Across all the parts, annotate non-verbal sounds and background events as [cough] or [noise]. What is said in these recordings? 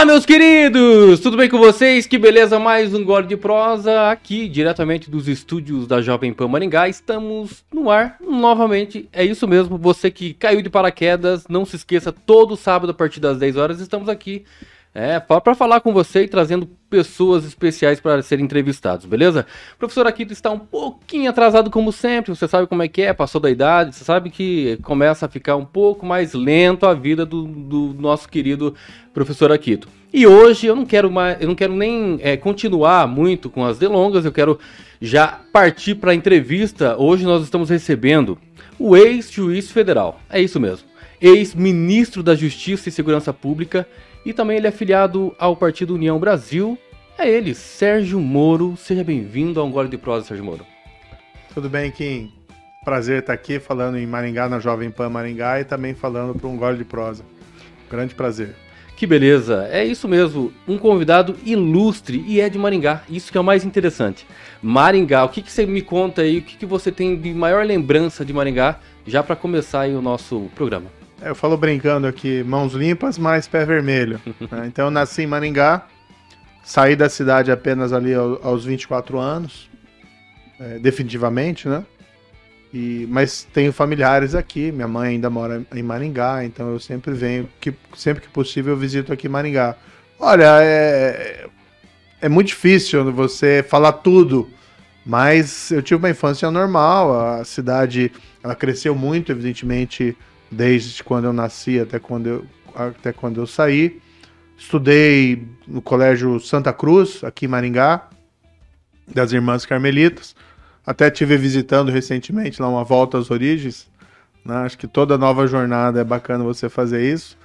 Fala, meus queridos! Tudo bem com vocês? Que beleza, mais um Gole de Prosa aqui, diretamente dos estúdios da Jovem Pan Maringá. Estamos no ar novamente. É isso mesmo, você que caiu de paraquedas, não se esqueça, todo sábado a partir das 10 horas estamos aqui é, para falar com você e trazendo pessoas especiais para serem entrevistados, beleza? O professor Aquito está um pouquinho atrasado como sempre, você sabe como é que é, passou da idade, você sabe que começa a ficar um pouco mais lento a vida do, do nosso querido professor Aquito. E hoje eu não quero mais, eu não quero nem é, continuar muito com as delongas, eu quero já partir para a entrevista. Hoje nós estamos recebendo o ex-juiz federal, é isso mesmo, ex-ministro da Justiça e Segurança Pública e também ele é afiliado ao Partido União Brasil. É ele, Sérgio Moro. Seja bem-vindo a um Gole de Prosa, Sérgio Moro. Tudo bem, Kim? Prazer estar aqui falando em Maringá, na Jovem Pan Maringá e também falando para um Gole de Prosa. Grande prazer. Que beleza, é isso mesmo, um convidado ilustre e é de Maringá, isso que é o mais interessante. Maringá, o que, que você me conta aí, o que, que você tem de maior lembrança de Maringá, já para começar aí o nosso programa? Eu falo brincando aqui, mãos limpas, mas pé vermelho. né? [laughs] Então eu nasci em Maringá, saí da cidade apenas ali aos 24 anos, é, definitivamente, né? E, mas tenho familiares aqui, minha mãe ainda mora em Maringá, então eu sempre venho, que, sempre que possível eu visito aqui Maringá. Olha, é, é muito difícil você falar tudo, mas eu tive uma infância normal, a cidade ela cresceu muito, evidentemente, desde quando eu nasci até quando eu, até quando eu saí. Estudei no Colégio Santa Cruz, aqui em Maringá, das Irmãs Carmelitas. Até tive visitando recentemente lá uma volta às origens. Né? Acho que toda nova jornada é bacana você fazer isso.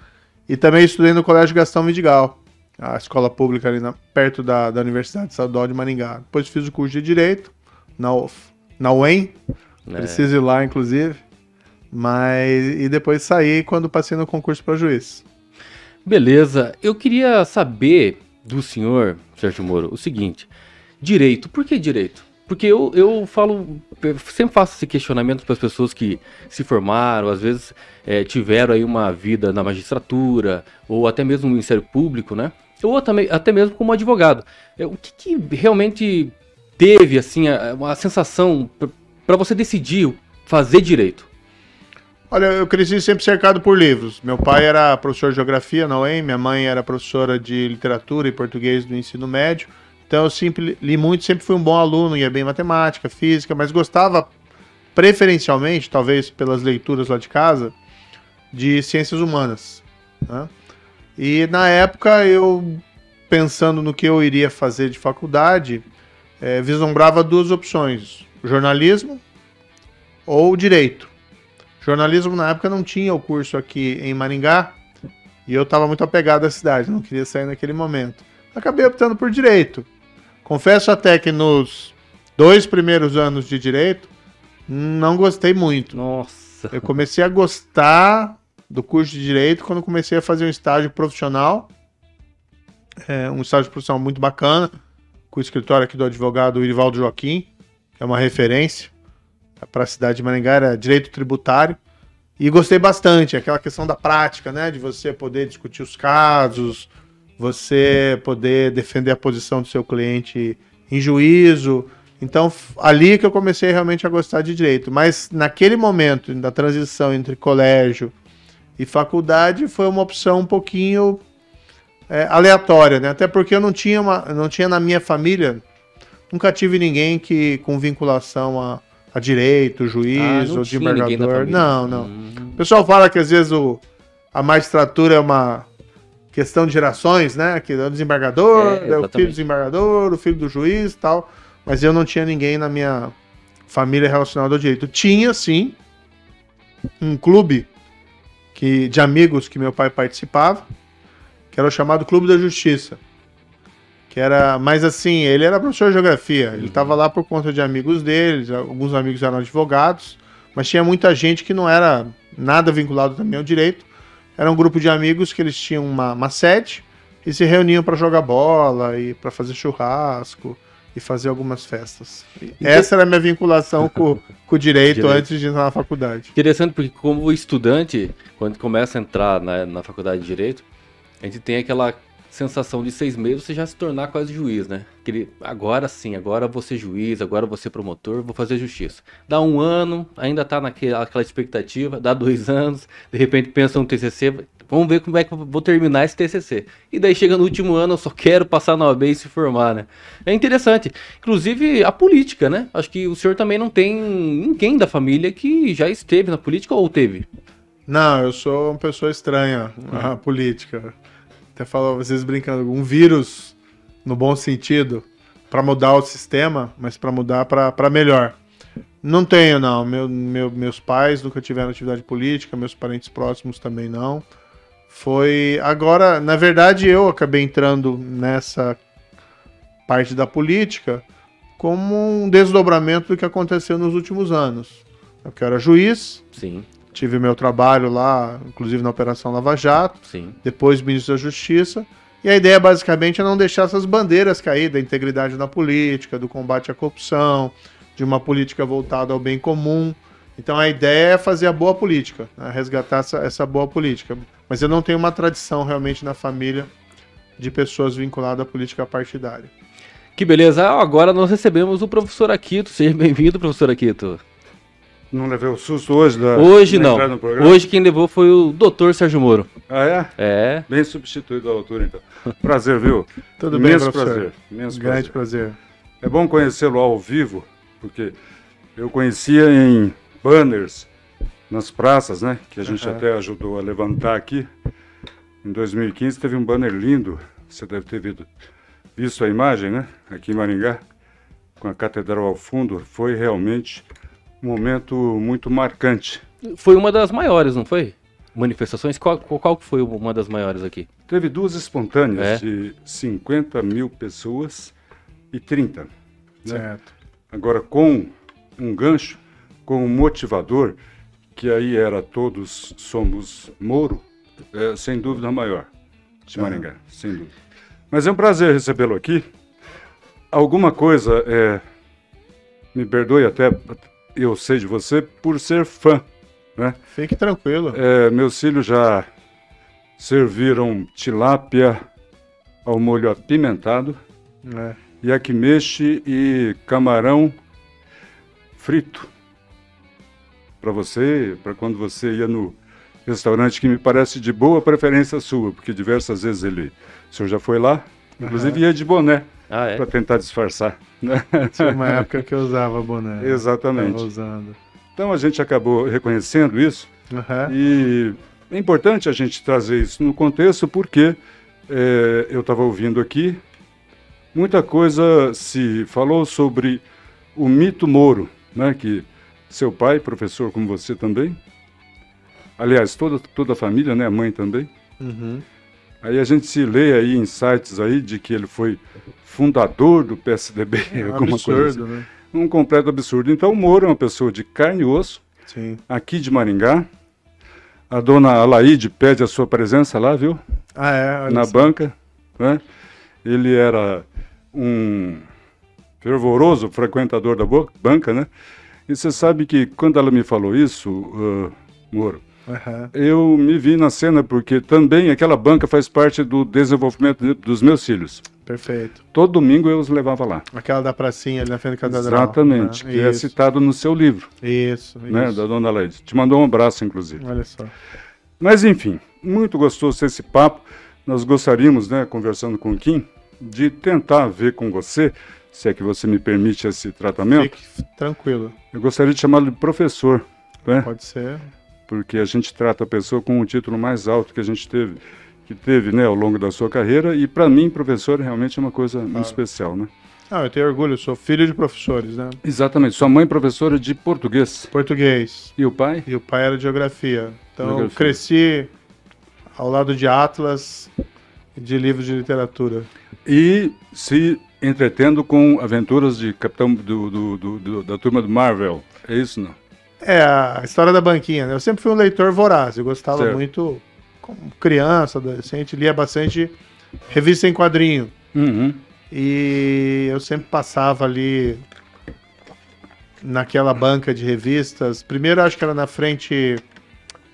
E também estudei no Colégio Gastão Vidigal, a escola pública ali na, perto da, da Universidade Estadual de Maringá. Depois fiz o curso de Direito na, na UEM. É. Preciso ir lá, inclusive. Mas e depois saí quando passei no concurso para juiz. Beleza. Eu queria saber do senhor, Sérgio Moro, o seguinte: direito. Por que direito? Porque eu, eu falo, eu sempre faço esse questionamento para as pessoas que se formaram, às vezes é, tiveram aí uma vida na magistratura, ou até mesmo no Ministério Público, né? Ou até, até mesmo como advogado. É, o que, que realmente teve, assim, a, a sensação para você decidir fazer direito? Olha, eu cresci sempre cercado por livros. Meu pai era professor de geografia na UEM, minha mãe era professora de literatura e português do ensino médio. Então eu sempre li muito, sempre fui um bom aluno, ia bem em matemática, física, mas gostava preferencialmente, talvez pelas leituras lá de casa, de ciências humanas. Né? E na época eu, pensando no que eu iria fazer de faculdade, é, vislumbrava duas opções: jornalismo ou direito. Jornalismo na época não tinha o curso aqui em Maringá e eu estava muito apegado à cidade, não queria sair naquele momento. Acabei optando por direito. Confesso até que nos dois primeiros anos de direito não gostei muito. Nossa. Eu comecei a gostar do curso de direito quando comecei a fazer um estágio profissional. É, um estágio profissional muito bacana, com o escritório aqui do advogado Irivaldo Joaquim, que é uma referência para a cidade de Maringá era direito tributário. E gostei bastante, aquela questão da prática, né? De você poder discutir os casos, você poder defender a posição do seu cliente em juízo. Então, ali que eu comecei realmente a gostar de direito. Mas naquele momento da transição entre colégio e faculdade, foi uma opção um pouquinho é, aleatória, né? Até porque eu não tinha, uma, não tinha na minha família, nunca tive ninguém que com vinculação a a direito, juiz ah, ou desembargador. Não, não. Hum. O pessoal fala que às vezes o, a magistratura é uma questão de gerações, né? Que é o desembargador, é, é o filho do desembargador, o filho do juiz e tal. Mas eu não tinha ninguém na minha família relacionado ao direito. Tinha, sim, um clube que, de amigos que meu pai participava, que era o chamado Clube da Justiça que era mais assim, ele era professor de geografia, ele estava lá por conta de amigos dele, alguns amigos eram advogados, mas tinha muita gente que não era nada vinculado também ao direito. Era um grupo de amigos que eles tinham uma, uma sede e se reuniam para jogar bola e para fazer churrasco e fazer algumas festas. Essa era a minha vinculação com, com o [laughs] direito, direito, antes de entrar na faculdade. Interessante porque como estudante, quando começa a entrar na, na faculdade de direito, a gente tem aquela sensação de seis meses você já se tornar quase juiz, né? Aquele, agora sim, agora ser juiz, agora ser promotor, vou fazer justiça. Dá um ano, ainda tá naquela expectativa, dá dois [laughs] anos, de repente pensa no TCC, vamos ver como é que eu vou terminar esse TCC. E daí chega no último ano, eu só quero passar na OAB e se formar, né? É interessante. Inclusive a política, né? Acho que o senhor também não tem ninguém da família que já esteve na política ou teve? Não, eu sou uma pessoa estranha à política até falou, vocês brincando, um vírus no bom sentido para mudar o sistema, mas para mudar para melhor. Não tenho, não. Meu, meu, meus pais nunca tiveram atividade política, meus parentes próximos também não. Foi. Agora, na verdade, eu acabei entrando nessa parte da política como um desdobramento do que aconteceu nos últimos anos. Eu que era juiz. Sim tive meu trabalho lá, inclusive na Operação Lava Jato, Sim. depois ministro da Justiça. E a ideia basicamente é não deixar essas bandeiras cair da integridade na política, do combate à corrupção, de uma política voltada ao bem comum. Então a ideia é fazer a boa política, né? resgatar essa, essa boa política. Mas eu não tenho uma tradição realmente na família de pessoas vinculadas à política partidária. Que beleza. Agora nós recebemos o professor Aquito. Seja bem-vindo, professor Aquito. Não levei o susto hoje da Hoje não. Hoje quem levou foi o doutor Sérgio Moro. Ah, é? É. Bem substituído à altura, então. Prazer, viu? [laughs] Tudo bem, Imenso professor. prazer. Imenso Grande prazer. prazer. É bom conhecê-lo ao vivo, porque eu conhecia em banners nas praças, né? Que a gente Uhum. até ajudou a levantar aqui. Em 2015 teve um banner lindo. Você deve ter visto, visto a imagem, né? Aqui em Maringá, com a catedral ao fundo. Foi realmente momento muito marcante. Foi uma das maiores, não foi? Manifestações? Qual, qual, foi uma das maiores aqui? Teve duas espontâneas É? de 50 mil pessoas e 30. Né? Certo. Agora, com um gancho, com um motivador, que aí era todos somos Moro, é, sem dúvida a maior de Maringá, sem dúvida. Mas é um prazer recebê-lo aqui. Alguma coisa, é, me perdoe até, eu sei de você, por ser fã. Né? Fique tranquilo. É, meus filhos já serviram tilápia ao molho apimentado, É. yakimeshi e camarão frito. Para você, para quando você ia no restaurante, que me parece de boa preferência sua, porque diversas vezes ele, o senhor já foi lá, inclusive ia de boné, Ah, é? para tentar disfarçar. Tinha uma [laughs] época que eu usava boné. Exatamente. Usando. Então a gente acabou reconhecendo isso Aham. E é importante a gente trazer isso no contexto porque é, eu estava ouvindo aqui, muita coisa se falou sobre o mito Moro, né, que seu pai, professor como você também, aliás, toda, toda a família, né, a mãe também, Uhum. Aí a gente se lê aí em sites aí de que ele foi fundador do PSDB, É um [laughs] alguma coisa assim. absurdo, né? Um completo absurdo. Então o Moro é uma pessoa de carne e osso, Sim. aqui de Maringá. A dona Alaide pede a sua presença lá, viu? Ah, é? Olha Na banca. Né? Ele era um fervoroso frequentador da banca, né? E você sabe que quando ela me falou isso, ah, Moro, Aham. eu me vi na cena porque também aquela banca faz parte do desenvolvimento de- dos meus filhos. Perfeito. Todo domingo eu os levava lá. Aquela da pracinha ali na frente da catedral. Exatamente, né? que é Isso, citado no seu livro, isso, né, isso. da dona Alaide. Te mandou um abraço, inclusive. Olha só. Mas enfim, muito gostoso esse papo. Nós gostaríamos, né, conversando com o Kim, de tentar ver com você, se é que você me permite esse tratamento. Fique tranquilo. Eu gostaria de chamá-lo de professor, né? Pode ser. Porque a gente trata a pessoa com o título mais alto que a gente teve, que teve, né, ao longo da sua carreira. E para mim, professor realmente é uma coisa muito especial, né? Ah, eu tenho orgulho, eu sou filho de professores, né? Exatamente. Sua mãe professora de português Português. e o pai? E o pai era de geografia. Então eu Geografia. cresci ao lado de Atlas e de livros de literatura. E se entretendo com aventuras de capitão do, do- do- do- da turma do Marvel. É isso, não? É, a história da banquinha, né? Eu sempre fui um leitor voraz, eu gostava Certo. muito, como criança, adolescente, lia bastante revista em quadrinho. Uhum. E eu sempre passava ali naquela banca de revistas. Primeiro acho que era na frente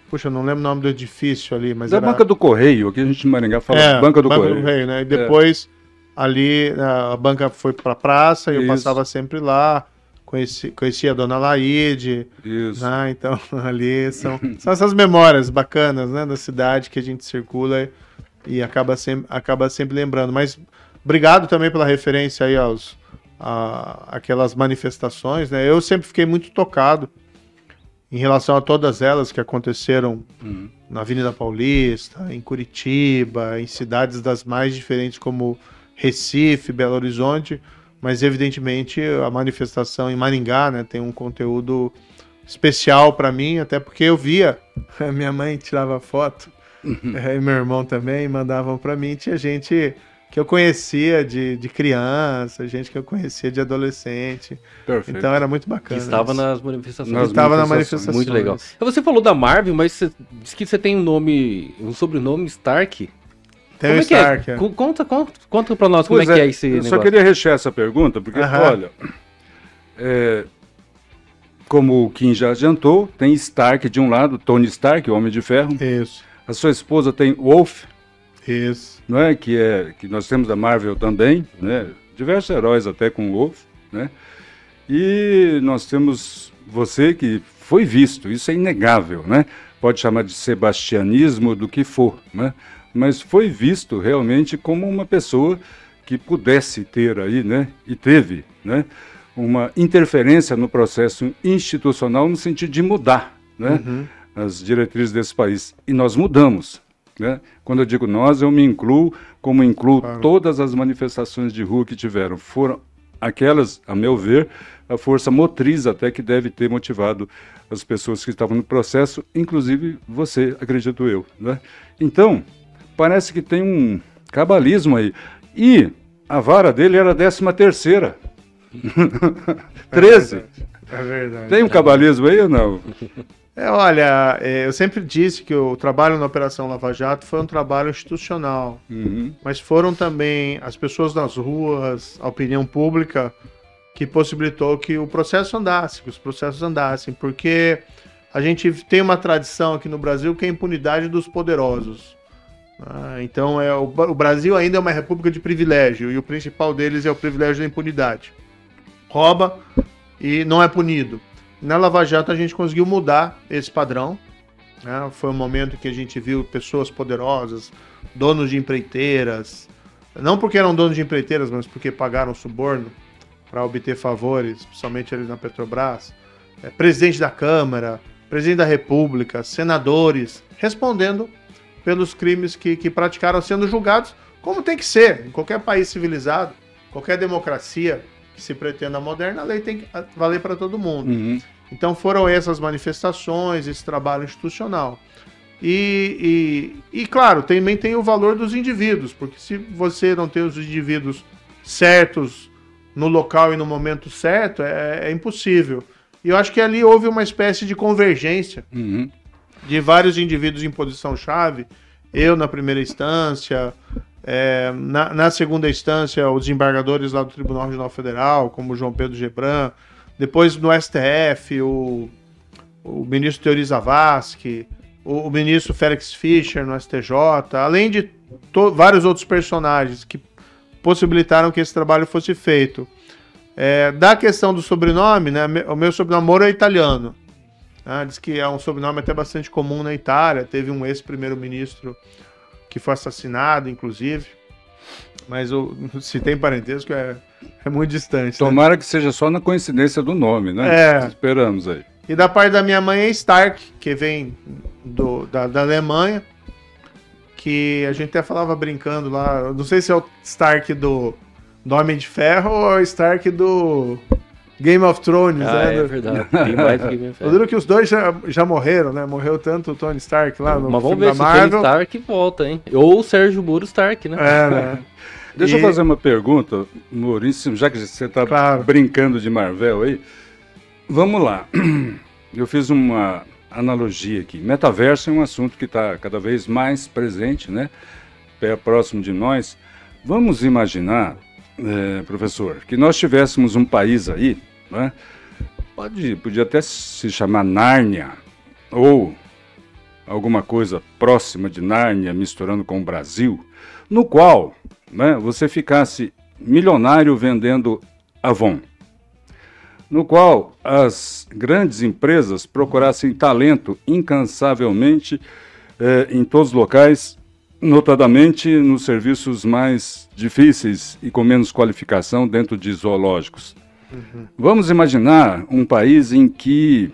Puxa, não lembro o nome do edifício ali, mas Da era... banca do Correio, aqui a gente em Maringá fala É, banca do Correio. né? E depois ali a banca foi pra praça e eu Isso. passava sempre lá. Conheci, conhecia a dona Laide, Isso. né? Então [laughs] ali são, são essas memórias bacanas, né? Da cidade que a gente circula e, acaba, sempre, acaba sempre lembrando. Mas obrigado também pela referência aí aos a, aquelas manifestações, né? Eu sempre fiquei muito tocado em relação a todas elas que aconteceram Uhum. na Avenida Paulista, em Curitiba, em cidades das mais diferentes como Recife, Belo Horizonte, mas evidentemente a manifestação em Maringá, né, tem um conteúdo especial para mim, até porque eu via, [laughs] minha mãe tirava foto, eh, e meu irmão também mandavam para mim, tinha gente que eu conhecia de, de criança, gente que eu conhecia de adolescente, Perfeito. então era muito Que bacana. estava isso. nas manifestações. Nas Estava na manifestações. manifestação. Muito legal. Você falou da Marvel, mas você disse que você tem um nome, um sobrenome Stark. Tem como o é que Stark, é? é. Co- Conta, conta, conta pra nós como Pois é que é esse eu negócio. só queria rechear essa pergunta, porque, Aham. olha, é, como o Kim já adiantou, tem Stark de um lado, Tony Stark, o Homem de Ferro. Isso, A sua esposa tem Wolf, isso. não é? Que, é, que nós temos da Marvel também, né? Diversos heróis até com Wolf, né? E nós temos você que foi visto, isso é inegável, né? Pode chamar de sebastianismo do que for, né? Mas foi visto realmente como uma pessoa que pudesse ter aí, né? E teve, né? Uma interferência no processo institucional no sentido de mudar, né? Uhum. As diretrizes desse país. E nós mudamos, né? Quando eu digo nós, eu me incluo, como incluo Claro. todas as manifestações de rua que tiveram. Foram aquelas, a meu ver, a força motriz até que deve ter motivado as pessoas que estavam no processo, inclusive você, acredito eu. Né? Então, parece que tem um cabalismo aí. E a vara dele era a décima terceira. [laughs] 13. É verdade. Tem um cabalismo aí ou não? É, olha, é, eu sempre disse que o trabalho na Operação Lava Jato foi um trabalho institucional, Uhum. mas foram também as pessoas nas ruas, a opinião pública, que possibilitou que o processo andasse, que os processos andassem, porque a gente tem uma tradição aqui no Brasil que é a impunidade dos poderosos. Ah, então, é, o, o Brasil ainda é uma república de privilégio, e o principal deles é o privilégio da impunidade. Rouba e não é punido. Na Lava Jato a gente conseguiu mudar esse padrão. né? Foi um momento que a gente viu pessoas poderosas, donos de empreiteiras, não porque eram donos de empreiteiras, mas porque pagaram suborno para obter favores, principalmente ali na Petrobras, é, presidente da Câmara, presidente da República, senadores, respondendo pelos crimes que, que praticaram, sendo julgados como tem que ser. Em qualquer país civilizado, qualquer democracia que se pretenda moderna, a lei tem que valer para todo mundo. Uhum. Então foram essas manifestações, esse trabalho institucional. E, e, e, claro, também tem o valor dos indivíduos, porque se você não tem os indivíduos certos no local e no momento certo, é, é impossível. E eu acho que ali houve uma espécie de convergência Uhum. De vários indivíduos em posição-chave. Eu na primeira instância, é, na, na segunda instância, os desembargadores lá do Tribunal Regional Federal, como o João Pedro Gebran, depois no STF, o, o ministro Teori Zavascki, o, o ministro Félix Fischer no STJ, além de to- vários outros personagens que possibilitaram que esse trabalho fosse feito. É, da questão do sobrenome, né, o meu sobrenome Moro é italiano. Né, diz que é um sobrenome até bastante comum na Itália. Teve um ex-primeiro-ministro que foi assassinado, inclusive. Mas o, [laughs] se tem parentesco, é, é muito distante. né? Tomara que seja só na coincidência do nome, né? É. Esperamos aí. E da parte da minha mãe é Stark, que vem do, da, da Alemanha. Que a gente até falava brincando lá. Não sei se é o Stark do, do Homem de Ferro ou é o Stark do Game of Thrones, Ah, né? é verdade. Tem mais do que me Eu duro que os dois já, já morreram, né? Morreu tanto o Tony Stark lá no Mas vamos filme ver da se o Tony Marvel. Stark volta, hein? Ou o Sérgio Muro Stark, né? É, né? [laughs] Deixa E- eu fazer uma pergunta, Maurício, já que você está Claro. brincando de Marvel aí. Vamos lá. [clears throat] Eu fiz uma analogia aqui. Metaverso é um assunto que está cada vez mais presente, né? Pé próximo de nós. Vamos imaginar, eh, professor, que nós tivéssemos um país aí, né? Pode, podia até se chamar Nárnia, ou alguma coisa próxima de Nárnia, misturando com o Brasil, no qual né, você ficasse milionário vendendo Avon, no qual as grandes empresas procurassem talento incansavelmente eh, em todos os locais, notadamente nos serviços mais difíceis e com menos qualificação dentro de zoológicos. Vamos imaginar um país em que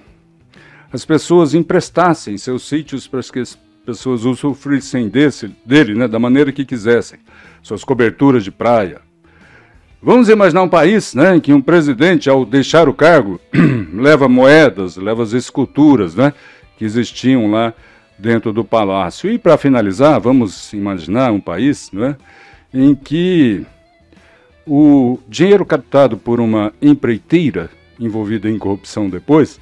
as pessoas emprestassem seus sítios para que as pessoas usufruíssem desse, dele né, da maneira que quisessem, suas coberturas de praia. Vamos imaginar um país né, em que um presidente, ao deixar o cargo, [clears throat] leva moedas, leva as esculturas né, que existiam lá dentro do palácio. E para finalizar, vamos imaginar um país né, em que o dinheiro captado por uma empreiteira envolvida em corrupção depois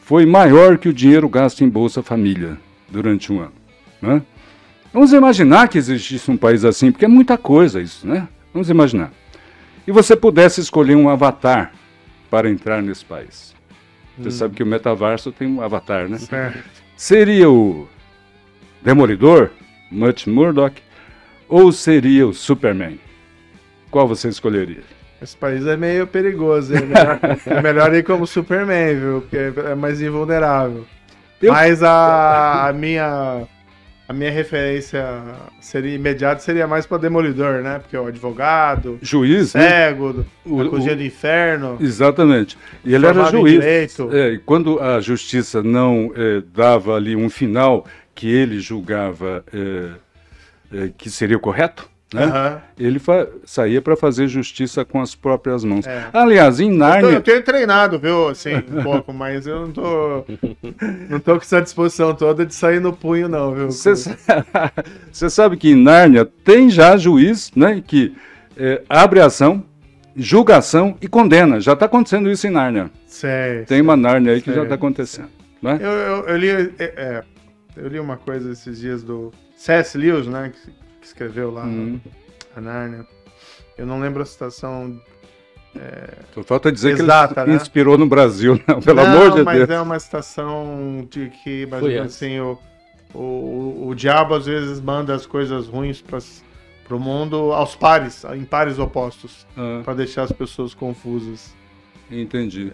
foi maior que o dinheiro gasto em Bolsa Família durante um ano. Né? Vamos imaginar que existisse um país assim, porque é muita coisa isso, né? Vamos imaginar. E você pudesse escolher um avatar para entrar nesse país. Você hum. sabe que o metaverso tem um avatar, né? Certo. Seria o Demolidor, Matt Murdock, ou seria o Superman? Qual você escolheria? Esse país é meio perigoso, é melhor, [laughs] é melhor ir como Superman, viu? Porque é mais invulnerável. Eu... Mas a, a, minha a minha referência seria imediata seria mais para Demolidor, né? Porque é o advogado, juiz, né? cego, né? o, o, do inferno. Exatamente. E ele era juiz. É, e quando a justiça não é, dava ali um final que ele julgava é, é, que seria o correto, né? Uhum. Ele saía para fazer justiça com as próprias mãos. É. Aliás, em Nárnia... Eu, eu, tenho treinado, viu, assim, um pouco, mas eu não tô, [laughs] não tô com essa disposição toda de sair no punho, não, viu? Você [laughs] sabe que em Nárnia tem já juiz né, que é, abre ação, julgação e condena. Já está acontecendo isso em Nárnia. Sei, tem uma Nárnia aí que já está acontecendo. Né? Eu, eu, eu li... É, é eu li uma coisa esses dias do C.S. Lewis, né? Que, que escreveu lá uhum. a Nárnia. Eu não lembro a citação. É, Só falta dizer exata, que ele né? inspirou no Brasil, não, [laughs] pelo não, amor de mas Deus. é uma citação de que, mais assim, o, o, o diabo às vezes manda as coisas ruins para o mundo aos pares, em pares opostos, ah. para deixar as pessoas confusas. Entendi.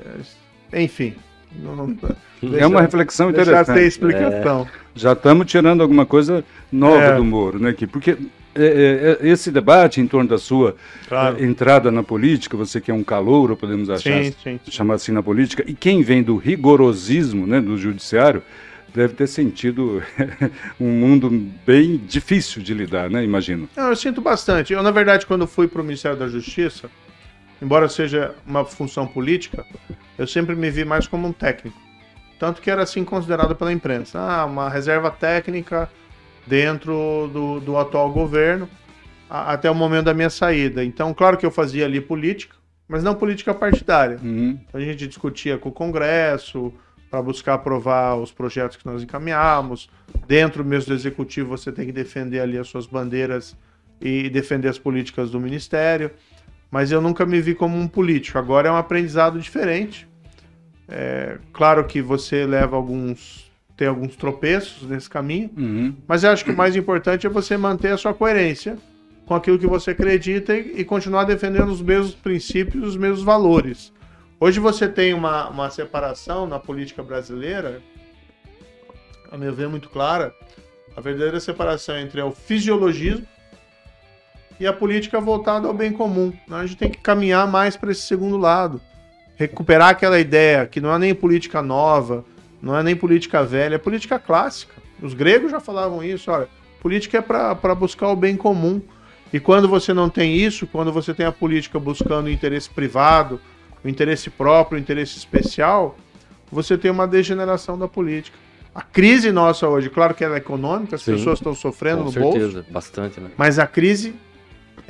É, enfim. Não, [laughs] é uma reflexão interessante. Já tem explicação. É. Já estamos tirando alguma coisa nova é. do Moro, né? Aqui, porque é, é, é, esse debate em torno da sua claro. É, entrada na política, você que é um calouro, podemos achar, sim, sim. chamar assim na política, e quem vem do rigorosismo né, do judiciário, deve ter sentido [laughs] um mundo bem difícil de lidar, né? Imagino. Não, eu sinto bastante. Eu, na verdade, quando fui para o Ministério da Justiça, embora seja uma função política, eu sempre me vi mais como um técnico. Tanto que era assim considerado pela imprensa. Ah, uma reserva técnica dentro do, do atual governo a, até o momento da minha saída. Então, claro que eu fazia ali política, mas não política partidária. Uhum. A gente discutia com o Congresso para buscar aprovar os projetos que nós encaminhamos. Dentro mesmo do executivo, você tem que defender ali as suas bandeiras e defender as políticas do ministério mas eu nunca me vi como um político. Agora é um aprendizado diferente. É, claro que você leva alguns. tem alguns tropeços nesse caminho, uhum. mas eu acho que o mais importante é você manter a sua coerência com aquilo que você acredita e, e continuar defendendo os mesmos princípios, os mesmos valores. Hoje você tem uma, uma separação na política brasileira, a meu ver, muito clara. A verdadeira separação entre o fisiologismo e a política voltada ao bem comum. A gente tem que caminhar mais para esse segundo lado. Recuperar aquela ideia que não é nem política nova, não é nem política velha, é política clássica. Os gregos já falavam isso, olha, política é para buscar o bem comum. E quando você não tem isso, quando você tem a política buscando o interesse privado, o interesse próprio, o interesse especial, você tem uma degeneração da política. A crise nossa hoje, claro que ela é econômica, as Sim, pessoas estão sofrendo no certeza, bolso. bastante, né? Mas a crise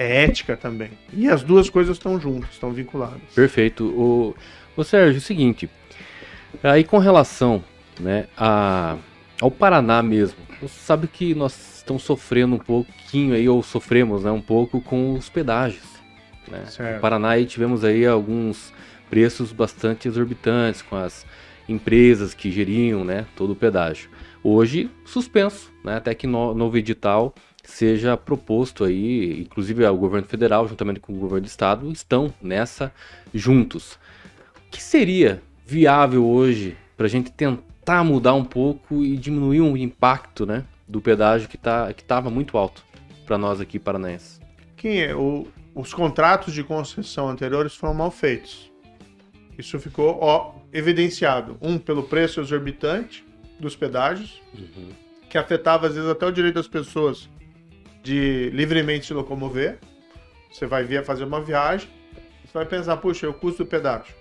é ética também. E as duas coisas estão juntas, estão vinculadas. Perfeito. O, o Sérgio, é o seguinte, aí com relação né, a, ao Paraná mesmo, você sabe que nós estamos sofrendo um pouquinho aí, ou sofremos né, um pouco com os pedágios. Né? No Paraná aí tivemos aí alguns preços bastante exorbitantes com as empresas que geriam né, todo o pedágio. Hoje, suspenso, né? Até que no, novo edital seja proposto aí, inclusive o governo federal, juntamente com o governo do estado, estão nessa juntos. O que seria viável hoje para a gente tentar mudar um pouco e diminuir o impacto, né, do pedágio que tá que estava muito alto para nós aqui paranaenses? Quem é o, os contratos de concessão anteriores foram mal feitos. Isso ficou ó, evidenciado. Um, pelo preço exorbitante dos pedágios, uhum. que afetava às vezes até o direito das pessoas de livremente se locomover. Você vai vir fazer uma viagem, você vai pensar, puxa, é o custo do pedágio.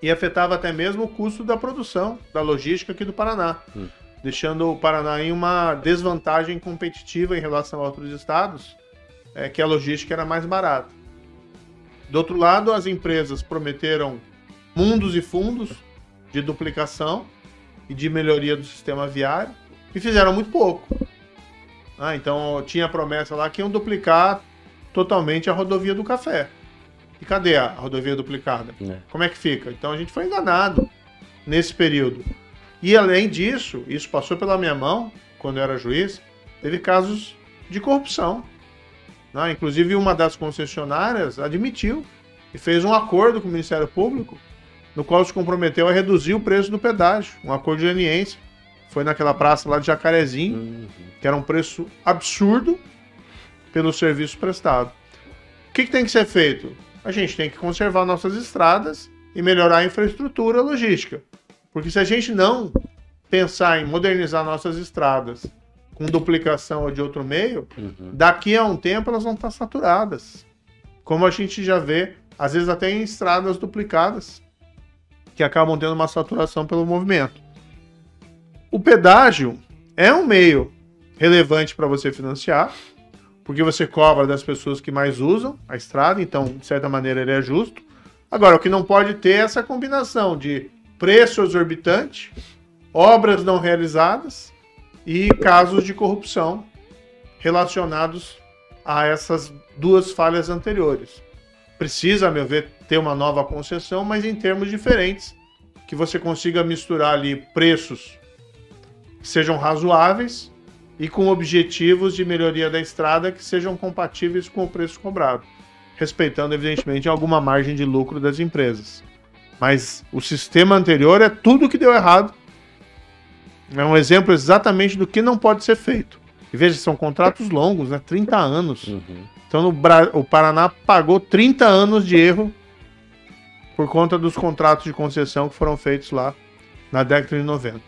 E afetava até mesmo o custo da produção, da logística aqui do Paraná, hum. deixando o Paraná em uma desvantagem competitiva em relação a outros estados, é, que a logística era mais barata. Do outro lado, as empresas prometeram mundos e fundos de duplicação e de melhoria do sistema viário e fizeram muito pouco. Ah, então tinha a promessa lá que iam duplicar totalmente a rodovia do café. E cadê a rodovia duplicada? É. Como é que fica? Então a gente foi enganado nesse período. E além disso, isso passou pela minha mão quando eu era juiz, teve casos de corrupção. Né? Inclusive, uma das concessionárias admitiu e fez um acordo com o Ministério Público, no qual se comprometeu a reduzir o preço do pedágio, um acordo de leniência. Foi naquela praça lá de Jacarezinho, uhum. que era um preço absurdo pelo serviço prestado. O que, que tem que ser feito? A gente tem que conservar nossas estradas e melhorar a infraestrutura logística. Porque se a gente não pensar em modernizar nossas estradas com duplicação ou de outro meio, uhum. daqui a um tempo elas vão estar saturadas. Como a gente já vê, às vezes até em estradas duplicadas, que acabam tendo uma saturação pelo movimento. O pedágio é um meio relevante para você financiar, porque você cobra das pessoas que mais usam a estrada, então, de certa maneira, ele é justo. Agora, o que não pode ter é essa combinação de preço exorbitante, obras não realizadas e casos de corrupção relacionados a essas duas falhas anteriores. Precisa, a meu ver, ter uma nova concessão, mas em termos diferentes, que você consiga misturar ali preços sejam razoáveis e com objetivos de melhoria da estrada que sejam compatíveis com o preço cobrado, respeitando, evidentemente, alguma margem de lucro das empresas. Mas o sistema anterior é tudo que deu errado. É um exemplo exatamente do que não pode ser feito. E veja, são contratos longos, né? 30 anos. Uhum. Então Bra... o Paraná pagou 30 anos de erro por conta dos contratos de concessão que foram feitos lá na década de 90.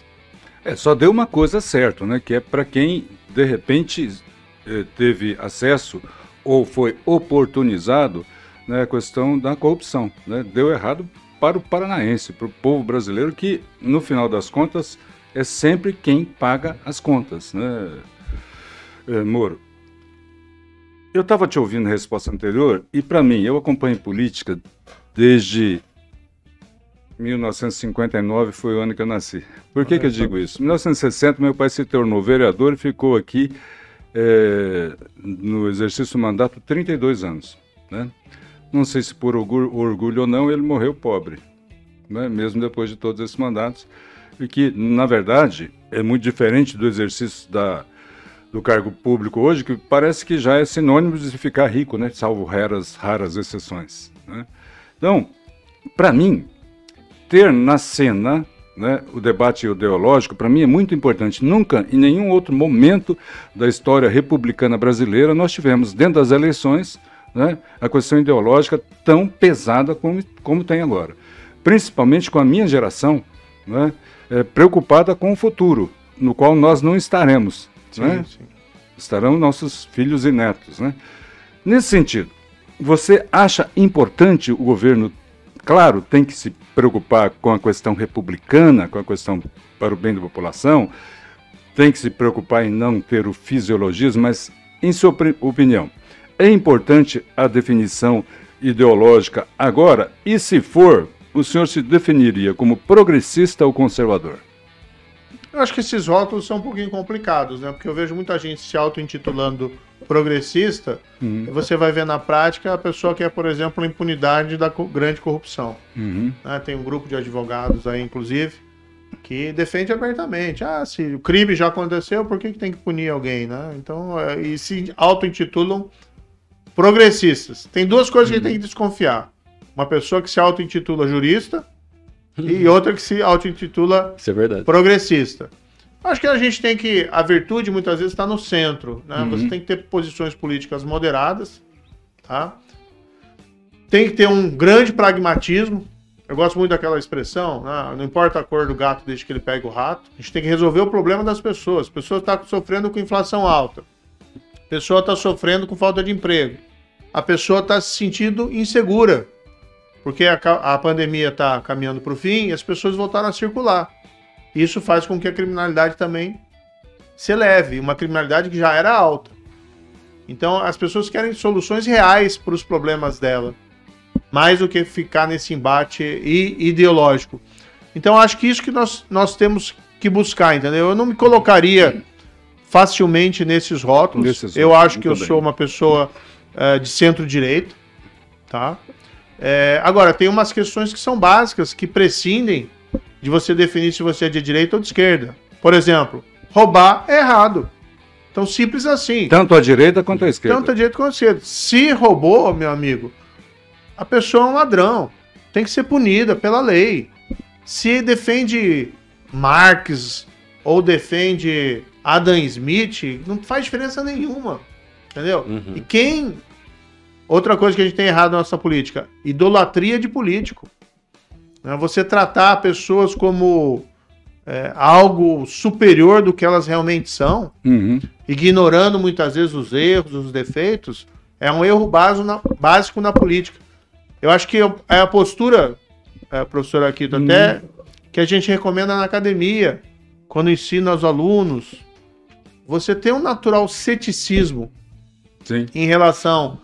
É, só deu uma coisa certa, né? Que é para quem de repente eh, teve acesso ou foi oportunizado né, a questão da corrupção. Né? Deu errado para o paranaense, para o povo brasileiro, que no final das contas é sempre quem paga as contas, né, eh, Moro? Eu estava te ouvindo na resposta anterior e para mim, eu acompanho política desde 1959 foi o ano que eu nasci. Por que, que eu digo isso? Em 1960, meu pai se tornou vereador e ficou aqui é, no exercício do mandato 32 anos. Né? Não sei se por orgulho, ou não, ele morreu pobre, né? mesmo depois de todos esses mandatos. E que, na verdade, é muito diferente do exercício da, do cargo público hoje, que parece que já é sinônimo de ficar rico, né? salvo raras, raras exceções. Né? Então, para mim, ter na cena né, o debate ideológico, para mim, é muito importante. Nunca, em nenhum outro momento da história republicana brasileira, nós tivemos, dentro das eleições, né, a questão ideológica tão pesada como, como tem agora. Principalmente com a minha geração, né, é, preocupada com o futuro, no qual nós não estaremos. Sim, né? sim. Estarão nossos filhos e netos. Né? Nesse sentido, você acha importante o governo claro, tem que se preocupar com a questão republicana, com a questão para o bem da população, tem que se preocupar em não ter o fisiologismo, mas, em sua opinião, é importante a definição ideológica agora? E se for, o senhor se definiria como progressista ou conservador? Eu acho que esses rótulos são um pouquinho complicados, né? Porque eu vejo muita gente se auto-intitulando progressista, uhum. você vai ver na prática a pessoa que é, por exemplo, a impunidade da grande corrupção. Uhum. Né? Tem um grupo de advogados aí, inclusive, que defende abertamente. Ah, se o crime já aconteceu, por que, que tem que punir alguém, né? Então, é, e se auto-intitulam progressistas. Tem duas coisas que a gente tem que desconfiar. Uma pessoa que se auto-intitula jurista [laughs] e outra que se auto-intitula é progressista. Acho que a gente tem que. A virtude muitas vezes está no centro. Né? Uhum. Você tem que ter posições políticas moderadas. Tá? Tem que ter um grande pragmatismo. Eu gosto muito daquela expressão, né? não importa a cor do gato desde que ele pegue o rato. A gente tem que resolver o problema das pessoas. A pessoa está sofrendo com inflação alta. A pessoa está sofrendo com falta de emprego. A pessoa está se sentindo insegura. Porque a, a pandemia está caminhando para o fim e as pessoas voltaram a circular. Isso faz com que a criminalidade também se eleve, uma criminalidade que já era alta. Então as pessoas querem soluções reais para os problemas dela, mais do que ficar nesse embate ideológico. Então acho que isso que nós, nós temos que buscar, entendeu? Eu não me colocaria facilmente nesses rótulos. Nesses eu acho que eu bem. sou uma pessoa eh, de centro-direita, tá? É, agora, tem umas questões que são básicas, que prescindem de você definir se você é de direita ou de esquerda. Por exemplo, roubar é errado. Então, simples assim. Tanto à direita quanto à esquerda. Tanto a direita quanto a esquerda. Se roubou, meu amigo, a pessoa é um ladrão. Tem que ser punida pela lei. Se defende Marx ou defende Adam Smith, não faz diferença nenhuma. Entendeu? Uhum. E quem. Outra coisa que a gente tem errado na nossa política: idolatria de político. Né? Você tratar pessoas como é, algo superior do que elas realmente são Uhum. ignorando muitas vezes os erros, os defeitos, é um erro básico na, básico na política. Eu acho que é a postura, é, professor Aquito, até que a gente recomenda na academia, quando ensina aos alunos, você tem um natural ceticismo Sim. em relação,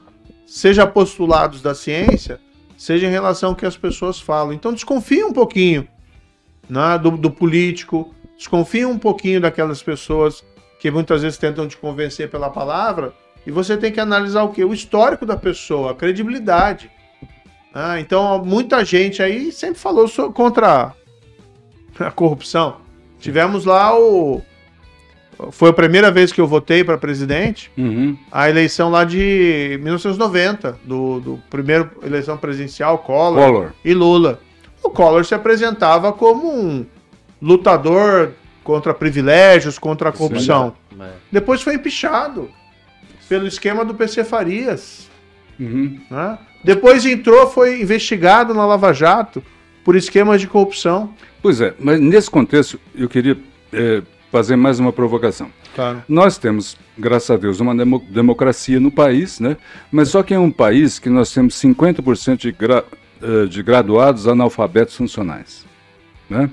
seja postulados da ciência, seja em relação ao que as pessoas falam. Então desconfie um pouquinho né, do, do político, desconfie um pouquinho daquelas pessoas que muitas vezes tentam te convencer pela palavra, e você tem que analisar o quê? O histórico da pessoa, a credibilidade. Ah, então, muita gente aí sempre falou so- contra a corrupção. Tivemos lá o. Foi a primeira vez que eu votei para presidente Uhum. a eleição lá de 1990, do, do primeiro eleição presidencial, Collor, Collor. e Lula. O Collor se apresentava como um lutador contra privilégios, contra a corrupção. É. Depois foi empichado pelo esquema do PC Farias. Uhum. né? Depois entrou, foi investigado na Lava Jato por esquemas de corrupção. Pois é, mas nesse contexto eu queria eh, fazer mais uma provocação. Claro. Nós temos, graças a Deus, uma demo- democracia no país, né? mas só que é um país que nós temos 50% de, gra- eh, de graduados analfabetos funcionais. Né?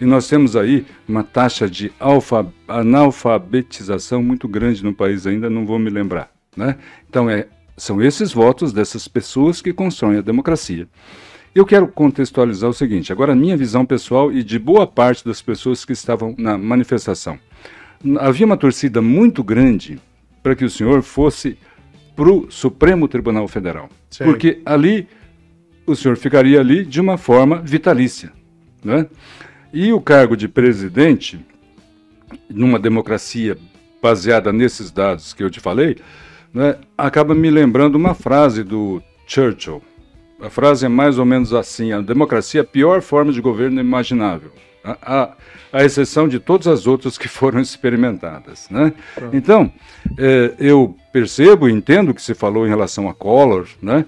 E nós temos aí uma taxa de alfa- analfabetização muito grande no país ainda, não vou me lembrar. Né? Então, é, são esses votos dessas pessoas que constroem a democracia. Eu quero contextualizar o seguinte, agora a minha visão pessoal e de boa parte das pessoas que estavam na manifestação. Havia uma torcida muito grande para que o senhor fosse para o Supremo Tribunal Federal. Sei. Porque ali o senhor ficaria ali de uma forma vitalícia. Né? E o cargo de presidente, numa democracia baseada nesses dados que eu te falei, né, acaba me lembrando uma frase do Churchill. A frase é mais ou menos assim: a democracia é a pior forma de governo imaginável, a, a, a exceção de todas as outras que foram experimentadas. Né? Então, eh, eu percebo e entendo o que se falou em relação a Collor, né?